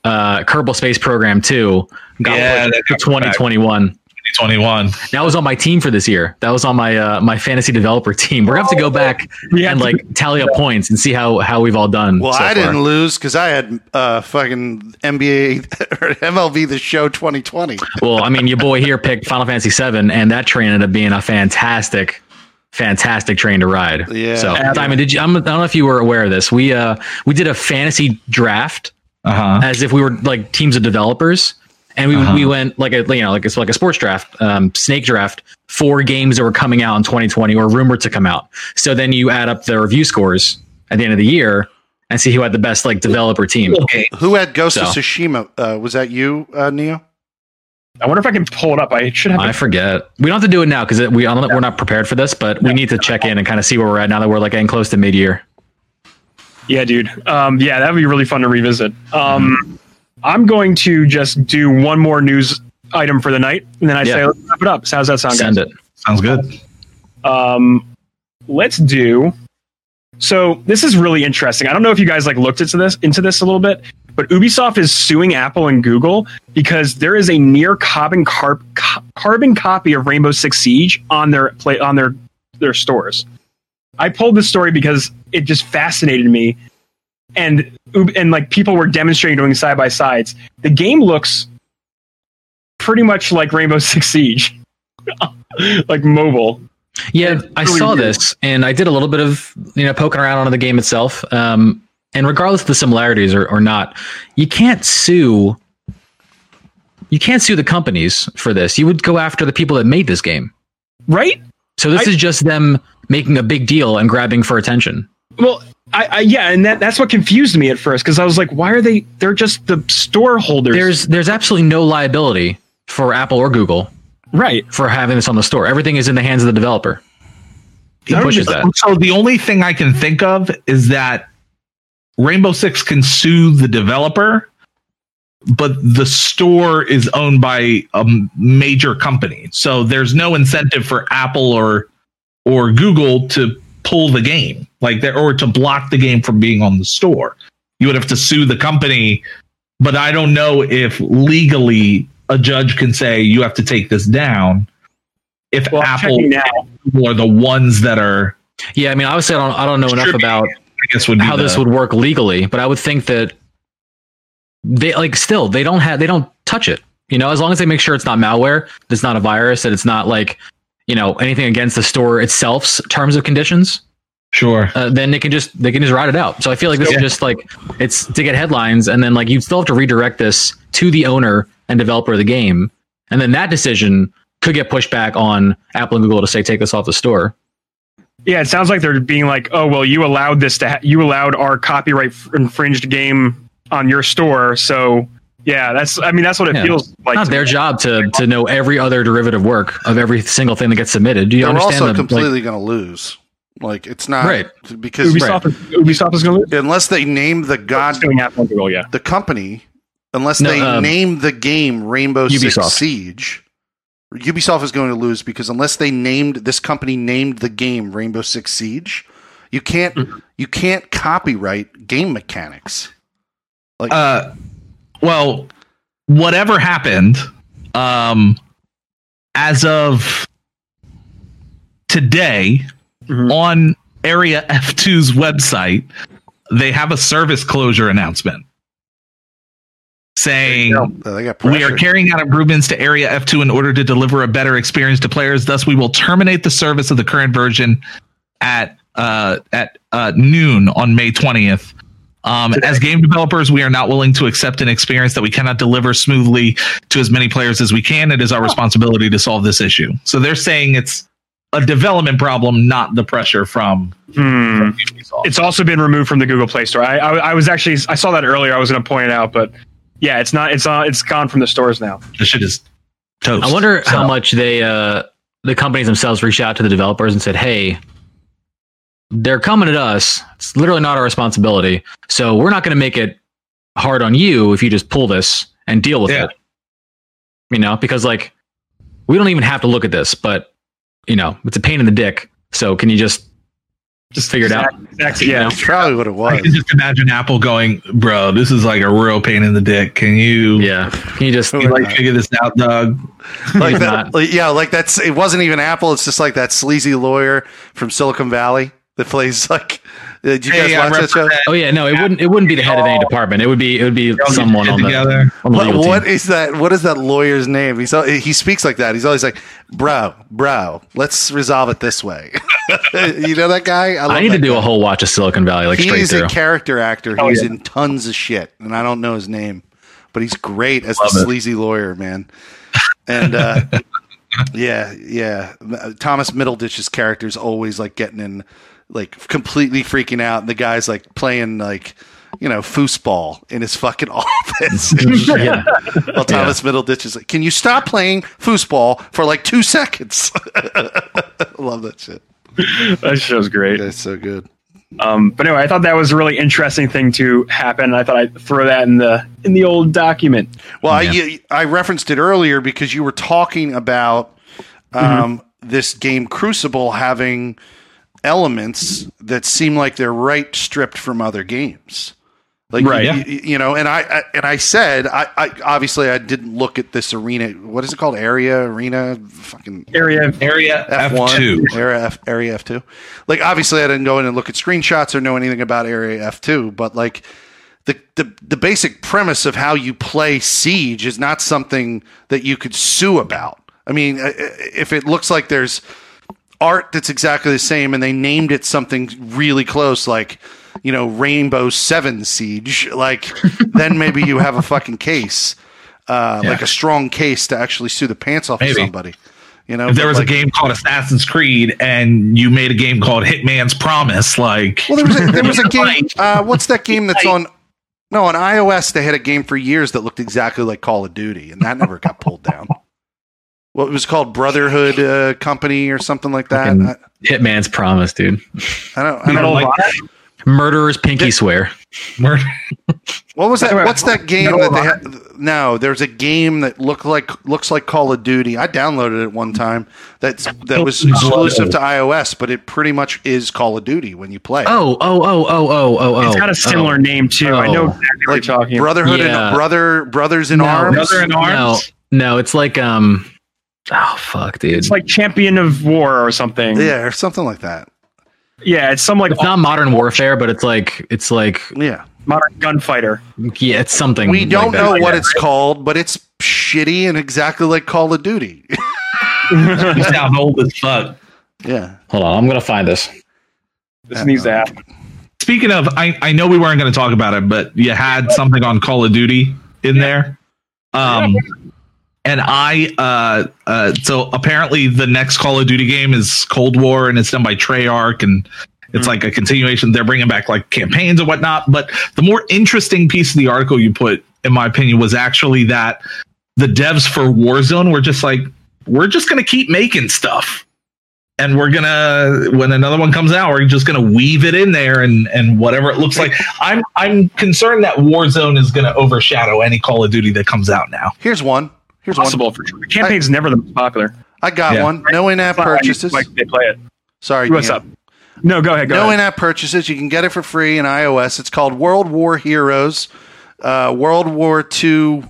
uh, Kerbal Space Program 2 got Yeah, pushed that to got 2021. Twenty one. That was on my team for this year. That was on my uh, my fantasy developer team. We're gonna have to go back We and like tally up points and see how how we've all done. Well, so I far. didn't lose because I had uh, fucking NBA or MLB the Show 2020. Well, I mean, your boy here picked Final Fantasy VII, and that train ended up being a fantastic, fantastic train to ride. Yeah. So, Diamond, did you? I'm, I don't know if you were aware of this. We uh we did a fantasy draft Uh huh. as if we were like teams of developers, and we Uh-huh. we went like a you know like it's like a sports draft, um, snake draft for games that were coming out in 2020 or rumored to come out. So then you add up the review scores at the end of the year and see who had the best like developer team. Okay. Who had Ghost of Tsushima? Uh, was that you, uh, Neo? I wonder if I can pull it up. I should have. I forget. We don't have to do it now because we I don't, we're not prepared for this, but we need to check in and kind of see where we're at now that we're like getting close to mid year. yeah, dude. Um, yeah, that would be really fun to revisit. Um, I'm going to just do one more news item for the night, and then I Yeah. say let's wrap it up. So how's that sound? guys? Send it. Sounds good. um, let's do. So this is really interesting. I don't know if you guys like looked into this into this a little bit, but Ubisoft is suing Apple and Google because there is a near carbon carb, ca- carbon copy of Rainbow Six Siege on their play on their their stores. I pulled this story because it just fascinated me, and and like people were demonstrating doing side by sides. The game looks pretty much like Rainbow Six Siege, like mobile. Yeah, I saw this and I did a little bit of you know poking around on the game itself. Um, and regardless of the similarities or, or not, you can't sue. You can't sue the companies for this. You would go after the people that made this game. Right? So this I- is just them making a big deal and grabbing for attention. Well, I, I yeah, and that that's what confused me at first because I was like, why are they? They're just the store holders. There's there's absolutely no liability for Apple or Google right. for having this on the store. Everything is in the hands of the developer. He pushes that. So the only thing I can think of is that Rainbow Six can sue the developer, but the store is owned by a major company. So there's no incentive for Apple or or Google to pull the game, like there or to block the game from being on the store. You would have to sue the company, but I don't know if legally a judge can say you have to take this down. If Well, Apple checking now. are the ones that are Yeah, I mean, obviously, I don't I don't know enough about I guess would be how this would work legally, but I would think that they like still they don't have they don't touch it. You know, as long as they make sure it's not malware, it's not a virus, that it's not like you know anything against the store itself's terms of conditions, sure. uh, then they can just they can just ride it out. So I feel like this Yeah. is just like it's to get headlines, and then like you still have to redirect this to the owner and developer of the game, and then that decision could get pushed back on Apple and Google to say take this off the store. Yeah, it sounds like they're being like, oh well, you allowed this to ha- you allowed our copyright f- infringed game on your store, so yeah, that's I mean that's what it Yeah. feels like. not to their me. job to to know every other derivative work of every single thing that gets submitted. Do you They're understand also the, like, completely going to lose. Like it's not Right. because Ubisoft, is, Ubisoft is going to unless they name the god Apple yeah. the company, unless No, they um, name the game Rainbow Six Siege, Ubisoft is going to lose because unless they named this company named the game Rainbow Six Siege, you can't Mm-hmm. you can't copyright game mechanics. Like Uh, well, whatever happened, um, as of today, Mhm. on Area F2's website, they have a service closure announcement saying. they We are carrying out improvements to Area F2 in order to deliver a better experience to players. Thus, we will terminate the service of the current version at uh, at uh, noon on May 20th. Um, as game developers, we are not willing to accept an experience that we cannot deliver smoothly to as many players as we can. It is our responsibility to solve this issue. So they're saying it's a development problem, not the pressure from, Hmm. from It's also been removed from the Google Play Store. I, I, I was actually I saw that earlier. I was going to point it out, but yeah, it's not. It's uh, it's gone from the stores now. this shit is toast. I wonder how much they uh the companies themselves reached out to the developers and said, "Hey, they're coming at us. It's literally not our responsibility. So we're not going to make it hard on you if you just pull this and deal with Yeah. it." You know, because like we don't even have to look at this, but you know, it's a pain in the dick. So can you just just figure it out? Exactly. Yeah. That's probably what it was. I can just imagine Apple going, bro, this is like a real pain in the dick. Can you, Yeah. Can you just Who you like figure this out, Doug? like that, like, yeah, like that's it wasn't even Apple. It's just like that sleazy lawyer from Silicon Valley that plays like. Uh, Did you guys Hey, I watch that show? represent- Oh yeah, no, it wouldn't. It wouldn't be the head of any department. It would be. It would be They'll someone on the, together. on the What, legal what team. is that? What is that lawyer's name? He's al- he speaks like that. He's always like, "Bro, bro, let's resolve it this way." you know that guy? love I need to do guy. a whole watch of Silicon Valley, like He straight is through. a character actor Oh, who's yeah. in tons of shit, and I don't know his name, but he's great as Love the it. sleazy lawyer, man. And uh, yeah, yeah, Thomas Middleditch's character is always like getting in, like completely freaking out, and the guy's like playing like. You know, foosball in his fucking office. yeah. Well, Thomas Middleditch is like, "Can you stop playing foosball for like two seconds?" Love that shit. That show's great. That's so good. Um, but anyway, I thought that was a really interesting thing to happen. I thought I'd throw that in the in the old document. Well, Yeah. I, I referenced it earlier because you were talking about um, this game Crucible having elements that seem like they're right stripped from other games. Like Right. you, you- you know, and I, I and I said I, I obviously I didn't look at this arena. What is it called? Area arena, fucking Area. Area F one, area F, area F two. Like obviously, I didn't go in and look at screenshots or know anything about area F two, but like the, the the basic premise of how you play Siege is not something that you could sue about. I mean, uh, if it looks like there's art that's exactly the same and they named it something really close, like you know Rainbow Seven Siege, like then maybe you have a fucking case. Uh, Yeah. like a strong case to actually sue the pants off Maybe. of somebody. You know, If there was like- a game called Assassin's Creed and you made a game called Hitman's Promise, like Well, there was a, there was a game. Uh, what's that game that's on? No, on iOS they had a game for years that looked exactly like Call of Duty, and that never got pulled down. What was called Brotherhood uh, Company or something like that. I, Hitman's promise, dude. I don't. I don't know, know. like Murderer's pinky swear. murder. What was that? What's that game Medal that they had? No, there's a game that looked like looks like Call of Duty. I downloaded it one time. That's that was exclusive to iOS, but it pretty much is Call of Duty when you play. Oh, oh, oh, oh, oh, oh, oh. It's got a similar oh. name too. I know Oh. exactly what like you're talking. Brotherhood Yeah. and brother brothers in No, arms. Brother in No, no, it's like um. Oh fuck, dude. It's like Champion of War or something. yeah, or something like that. Yeah, it's some like it's not modern warfare, but it's like it's like Yeah. modern gunfighter. yeah, it's something. We don't like know Like what that. it's called, but it's shitty and exactly like Call of Duty. You sound old as fuck. yeah. Hold on, I'm gonna find this. This needs to happen. Speaking of, I, I know we weren't going to talk about it, but you had something on Call of Duty in there. Um, and I uh, uh, so apparently the next Call of Duty game is Cold War, and it's done by Treyarch, and it's like a continuation. They're bringing back like campaigns and whatnot. But the more interesting piece of the article you put, in my opinion, was actually that the devs for Warzone were just like, we're just gonna keep making stuff. And we're gonna when another one comes out, we're just gonna weave it in there and and whatever it looks like. I'm I'm concerned that Warzone is gonna overshadow any Call of Duty that comes out now. Here's one. Here's one. Possible for sure. Campaign's never the most popular. I got Yeah. one. No in-app That's not how you- purchases. Like they play it. Sorry. What's Dan. up? No, go ahead. Go no ahead. in-app purchases. You can get it for free in iOS. It's called World War Heroes. Uh, World War Two.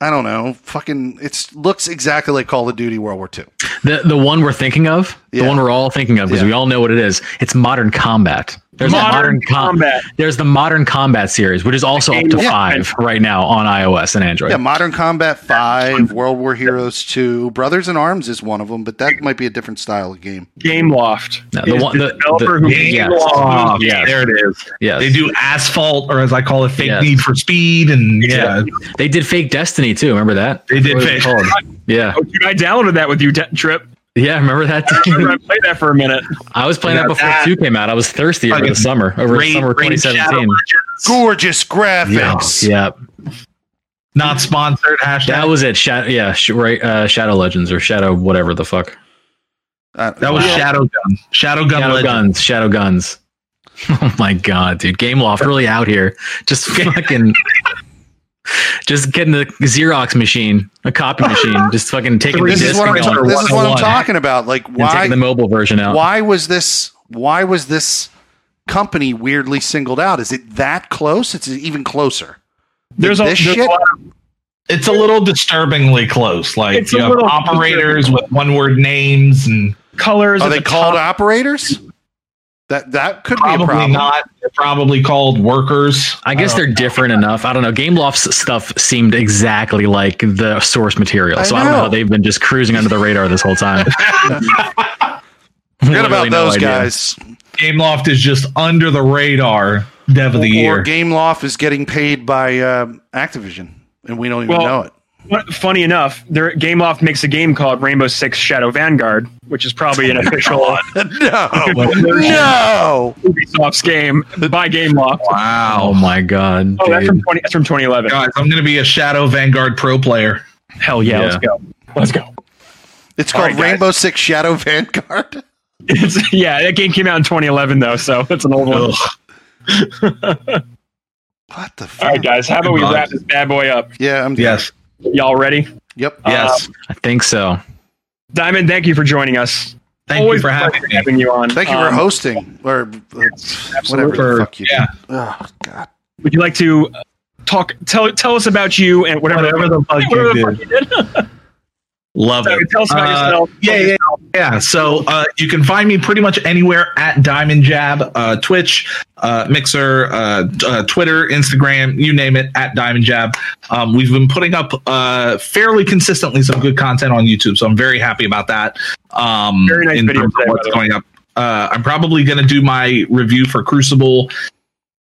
I don't know. Fucking. It looks exactly like Call of Duty World War Two. The the one we're thinking of, Yeah. the one we're all thinking of, because Yeah. we all know what it is. It's Modern Combat. There's Modern a modern com- There's the Modern Combat series, which is also up to Yeah. five right now on iOS and Android. Yeah, Modern Combat Five, World War Heroes Two, Brothers in Arms is one of them, but that might be a different style of game. Game Loft. No, the one- the- developer the- who Yeah. Oh, Yes. there it is. Yes. They do asphalt, or as I call it, fake Yes. need for speed, and yeah, They did Fake Destiny too. Remember that? They did What was it Fake- Yeah, Oh, dude, I downloaded that with you, T- Trip. Yeah. Remember that? I played that for a minute. I was playing Yeah, that before that- two came out. I was thirsty over the summer, over Raid- summer Raid 2017. Gorgeous graphics. Yeah, not sponsored. Hashtag. that was it. Shadow, yeah, sh- right, uh, Shadow Legends or Shadow whatever the fuck. Uh, that was wow. Shadow Gun. Shadow Gun. Shadow Legends. guns, shadow guns. Oh my god, dude! Gameloft really out here, just fucking, just getting the Xerox machine, a copy machine, just fucking taking the This is what I'm. and ta- going- this is what I'm talking about. Like and taking why? the mobile version out. Why was this? Why was this company weirdly singled out? Is it that close? It's even closer. There's a, This there's a shit? lot of It's a little disturbingly close. Like It's you have operators with one-word names, and colors. Are they the called top. operators? That that could be a problem. not. They're probably called workers. I guess they're different enough. I don't know. Gameloft's stuff seemed exactly like the source material, I so I don't know know. how they've been just cruising under the radar this whole time. Forget about no those idea. guys. Gameloft is just under the radar. Dev of the Or year. Gameloft is getting paid by um Activision, and we don't even Well, know it. But Funny enough, their Gameloft makes a game called Rainbow Six Shadow Vanguard, which is probably an official no, uh, no. Ubisoft's game by Gameloft. Oh Wow, my god! Oh, that's from 20, that's from 2011. guys, I'm going to be a Shadow Vanguard pro player. Hell yeah, Yeah. let's go. Let's go. It's All called right, guys. Rainbow Six Shadow Vanguard. It's, yeah, that game came out in 2011 though, so it's an old one. What the fuck? All right, guys, how about we wrap this bad boy up? Yeah, I'm Yes, Y'all ready? Yep. yes. I think so. Diamond, thank you for joining us. Thank Always you for having me. having you on. Thank you for Um, hosting or uh, whatever the For- fuck you yeah. do. Oh god. Would you like to talk? Tell tell us about you and whatever, Whatever the fuck you whatever the did. fuck you did. Love it. tell us about Uh, yourself. yeah, yeah, yeah. So uh, you can find me pretty much anywhere at Diamond Jab, uh, Twitch, uh, Mixer, uh, uh, Twitter, Instagram, you name it, at Diamond Jab. Um, we've been putting up uh, fairly consistently some good content on YouTube, so I'm very happy about that. Um, Very nice in terms of today, what's going up. Uh, I'm probably going to do my review for Crucible.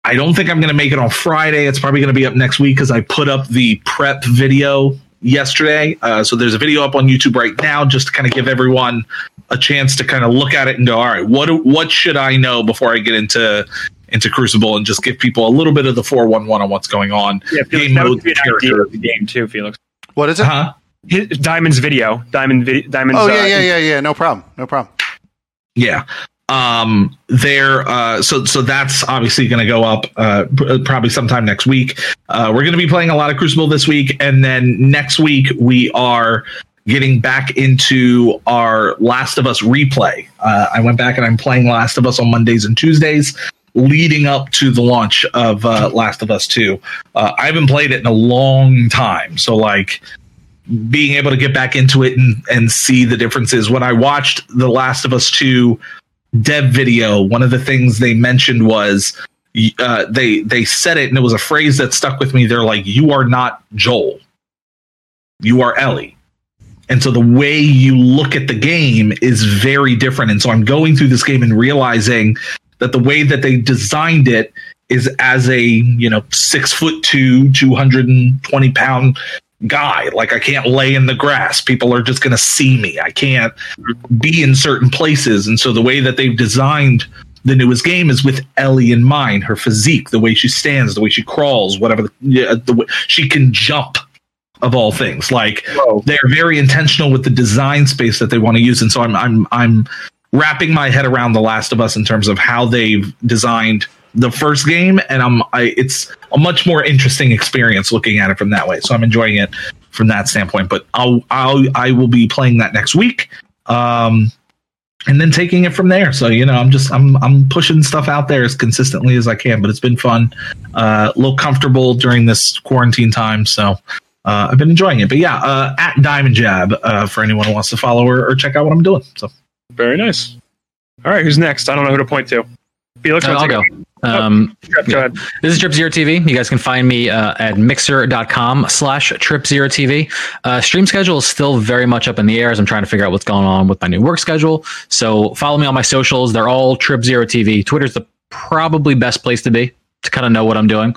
I don't think I'm going to make it on Friday. It's probably going to be up next week because I put up the prep video yesterday. Uh, so there's a video up on YouTube right now just to kind of give everyone a chance to kind of look at it and go, all right, what what should I know before I get into into Crucible and just give people a little bit of the 411 on what's going on. Yeah, Felix, game mode be character. of the game too, Felix. What is it? Huh? His, Diamond's video, Diamond video, Diamond's. oh yeah, uh, yeah, yeah, yeah. No problem. No problem. Yeah. Um there uh so so that's obviously going to go up uh pr- probably sometime next week. Uh we're going to be playing a lot of Crucible this week and then next week we are getting back into our Last of Us replay. Uh I went back and I'm playing Last of Us on Mondays and Tuesdays leading up to the launch of uh Last of Us 2. Uh I haven't played it in a long time. So like being able to get back into it and, and see the differences. When I watched The Last of Us 2 dev video, one of the things they mentioned was uh, they they said it, and it was a phrase that stuck with me. They're like, "You are not Joel, you are Ellie." And so the way you look at the game is very different. And so I'm going through this game and realizing that the way that they designed it is as a you know six foot two, two hundred and twenty pound guy. Like I can't lay in the grass. People are just going to see me. I can't be in certain places. And so the way that they've designed the newest game is with Ellie in mind, her physique, the way she stands, the way she crawls, whatever the, the way she can jump of all things. Like Whoa. they're very intentional with the design space that they want to use. And so I'm I'm I'm wrapping my head around The Last of Us in terms of how they've designed the first game and I'm I it's a much more interesting experience looking at it from that way. So I'm enjoying it from that standpoint. But I'll I'll I will be playing that next week. Um and then taking it from there. So you know, I'm just I'm I'm pushing stuff out there as consistently as I can. But it's been fun, uh, a little comfortable during this quarantine time. So uh, I've been enjoying it. But yeah, uh, at Diamond Jab uh, for anyone who wants to follow or, or check out what I'm doing. So Very nice. All right, who's next? I don't know who to point to. Felix, I'll go. it? Um, Go yeah. This is Trip Zero TV. You guys can find me uh, at mixer.com slash Trip Zero TV. Uh, stream schedule is still very much up in the air as I'm trying to figure out what's going on with my new work schedule. So follow me on my socials. They're all Trip Zero TV. Twitter's the probably best place to be to kind of know what I'm doing.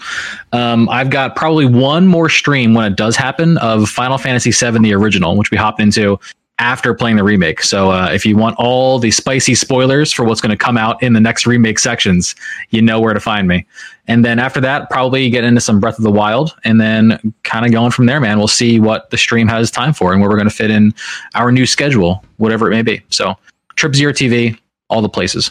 Um, I've got probably one more stream when it does happen of Final Fantasy VII, the original, which we hopped into after playing the remake. So uh, if you want all the spicy spoilers for what's going to come out in the next remake sections, you know where to find me. And then after that, probably get into some Breath of the Wild, and then kind of going from there, man. We'll see what the stream has time for and where we're going to fit in our new schedule, whatever it may be. So Trip Zero TV, all the places.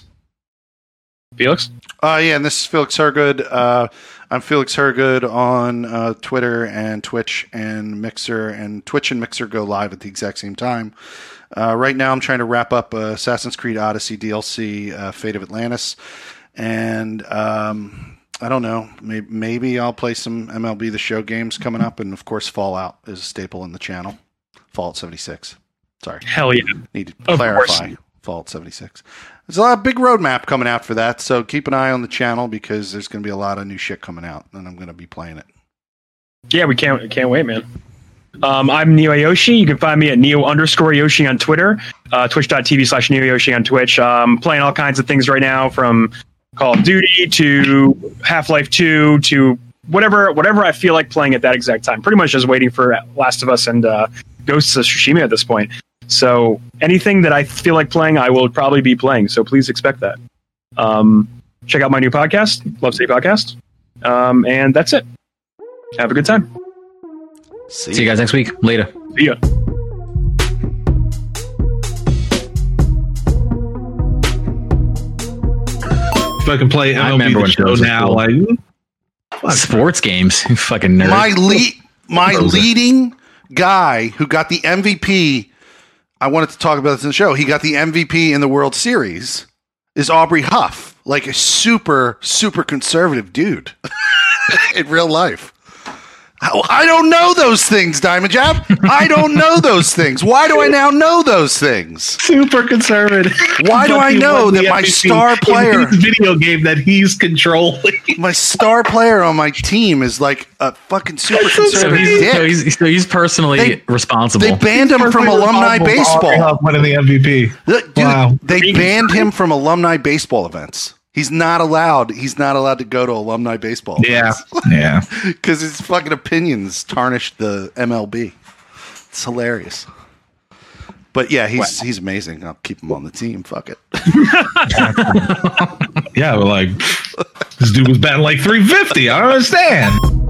Felix. Uh, yeah, and this is Felix Hergood. Uh, I'm Felix Hergood on uh, Twitter and Twitch and Mixer, and Twitch and Mixer go live at the exact same time. Uh, right now, I'm trying to wrap up uh, Assassin's Creed Odyssey DLC, uh, Fate of Atlantis, and um, I don't know. Maybe, maybe I'll play some MLB The Show games coming up, and of course, Fallout is a staple in the channel. Fallout 76. Sorry, Hell yeah. need to Of clarify. Fallout 76. There's a lot of big roadmap coming out for that, so keep an eye on the channel because there's going to be a lot of new shit coming out, and I'm going to be playing it. Yeah, we can't can't wait, man. Um, I'm Neo Yoshi. You can find me at Neo underscore Yoshi on Twitter, uh, twitch.tv slash Neo Yoshi on Twitch. Um, playing all kinds of things right now from Call of Duty to Half Life 2 to whatever whatever I feel like playing at that exact time. Pretty much just waiting for Last of Us and uh, Ghosts of Tsushima at this point. So anything that I feel like playing, I will probably be playing. So please expect that. Um, check out my new podcast, Love City Podcast. Um, and that's it. Have a good time. See, See you guys next week. Later. See ya. if I can play I MLB remember the show now, cool. like fuck. Sports games. You fucking nerd. my le- my leading guy who got the MVP. I wanted to talk about this in the show. He got the MVP in the World Series. Is Aubrey Huff like a super super conservative dude in real life? How- I don't know those things, Diamond Jab. I don't know those things. Why do I now know those things? super conservative. Why do I know that my MVP star in player- his video game that he's controlling? My star player on my team is like a fucking super so so conservative he's, dick. so he's so he's personally They- responsible. they banned him from alumni baseball. winning the MVP. Dude, Wow. they banned him from alumni baseball events. He's not allowed. He's not allowed to go to alumni baseball. Yeah, yeah. because his fucking opinions tarnished the MLB. It's hilarious. But yeah, he's he's amazing. I'll keep him on the team. Fuck it. Yeah, we're like, this dude was batting like 350. I don't understand.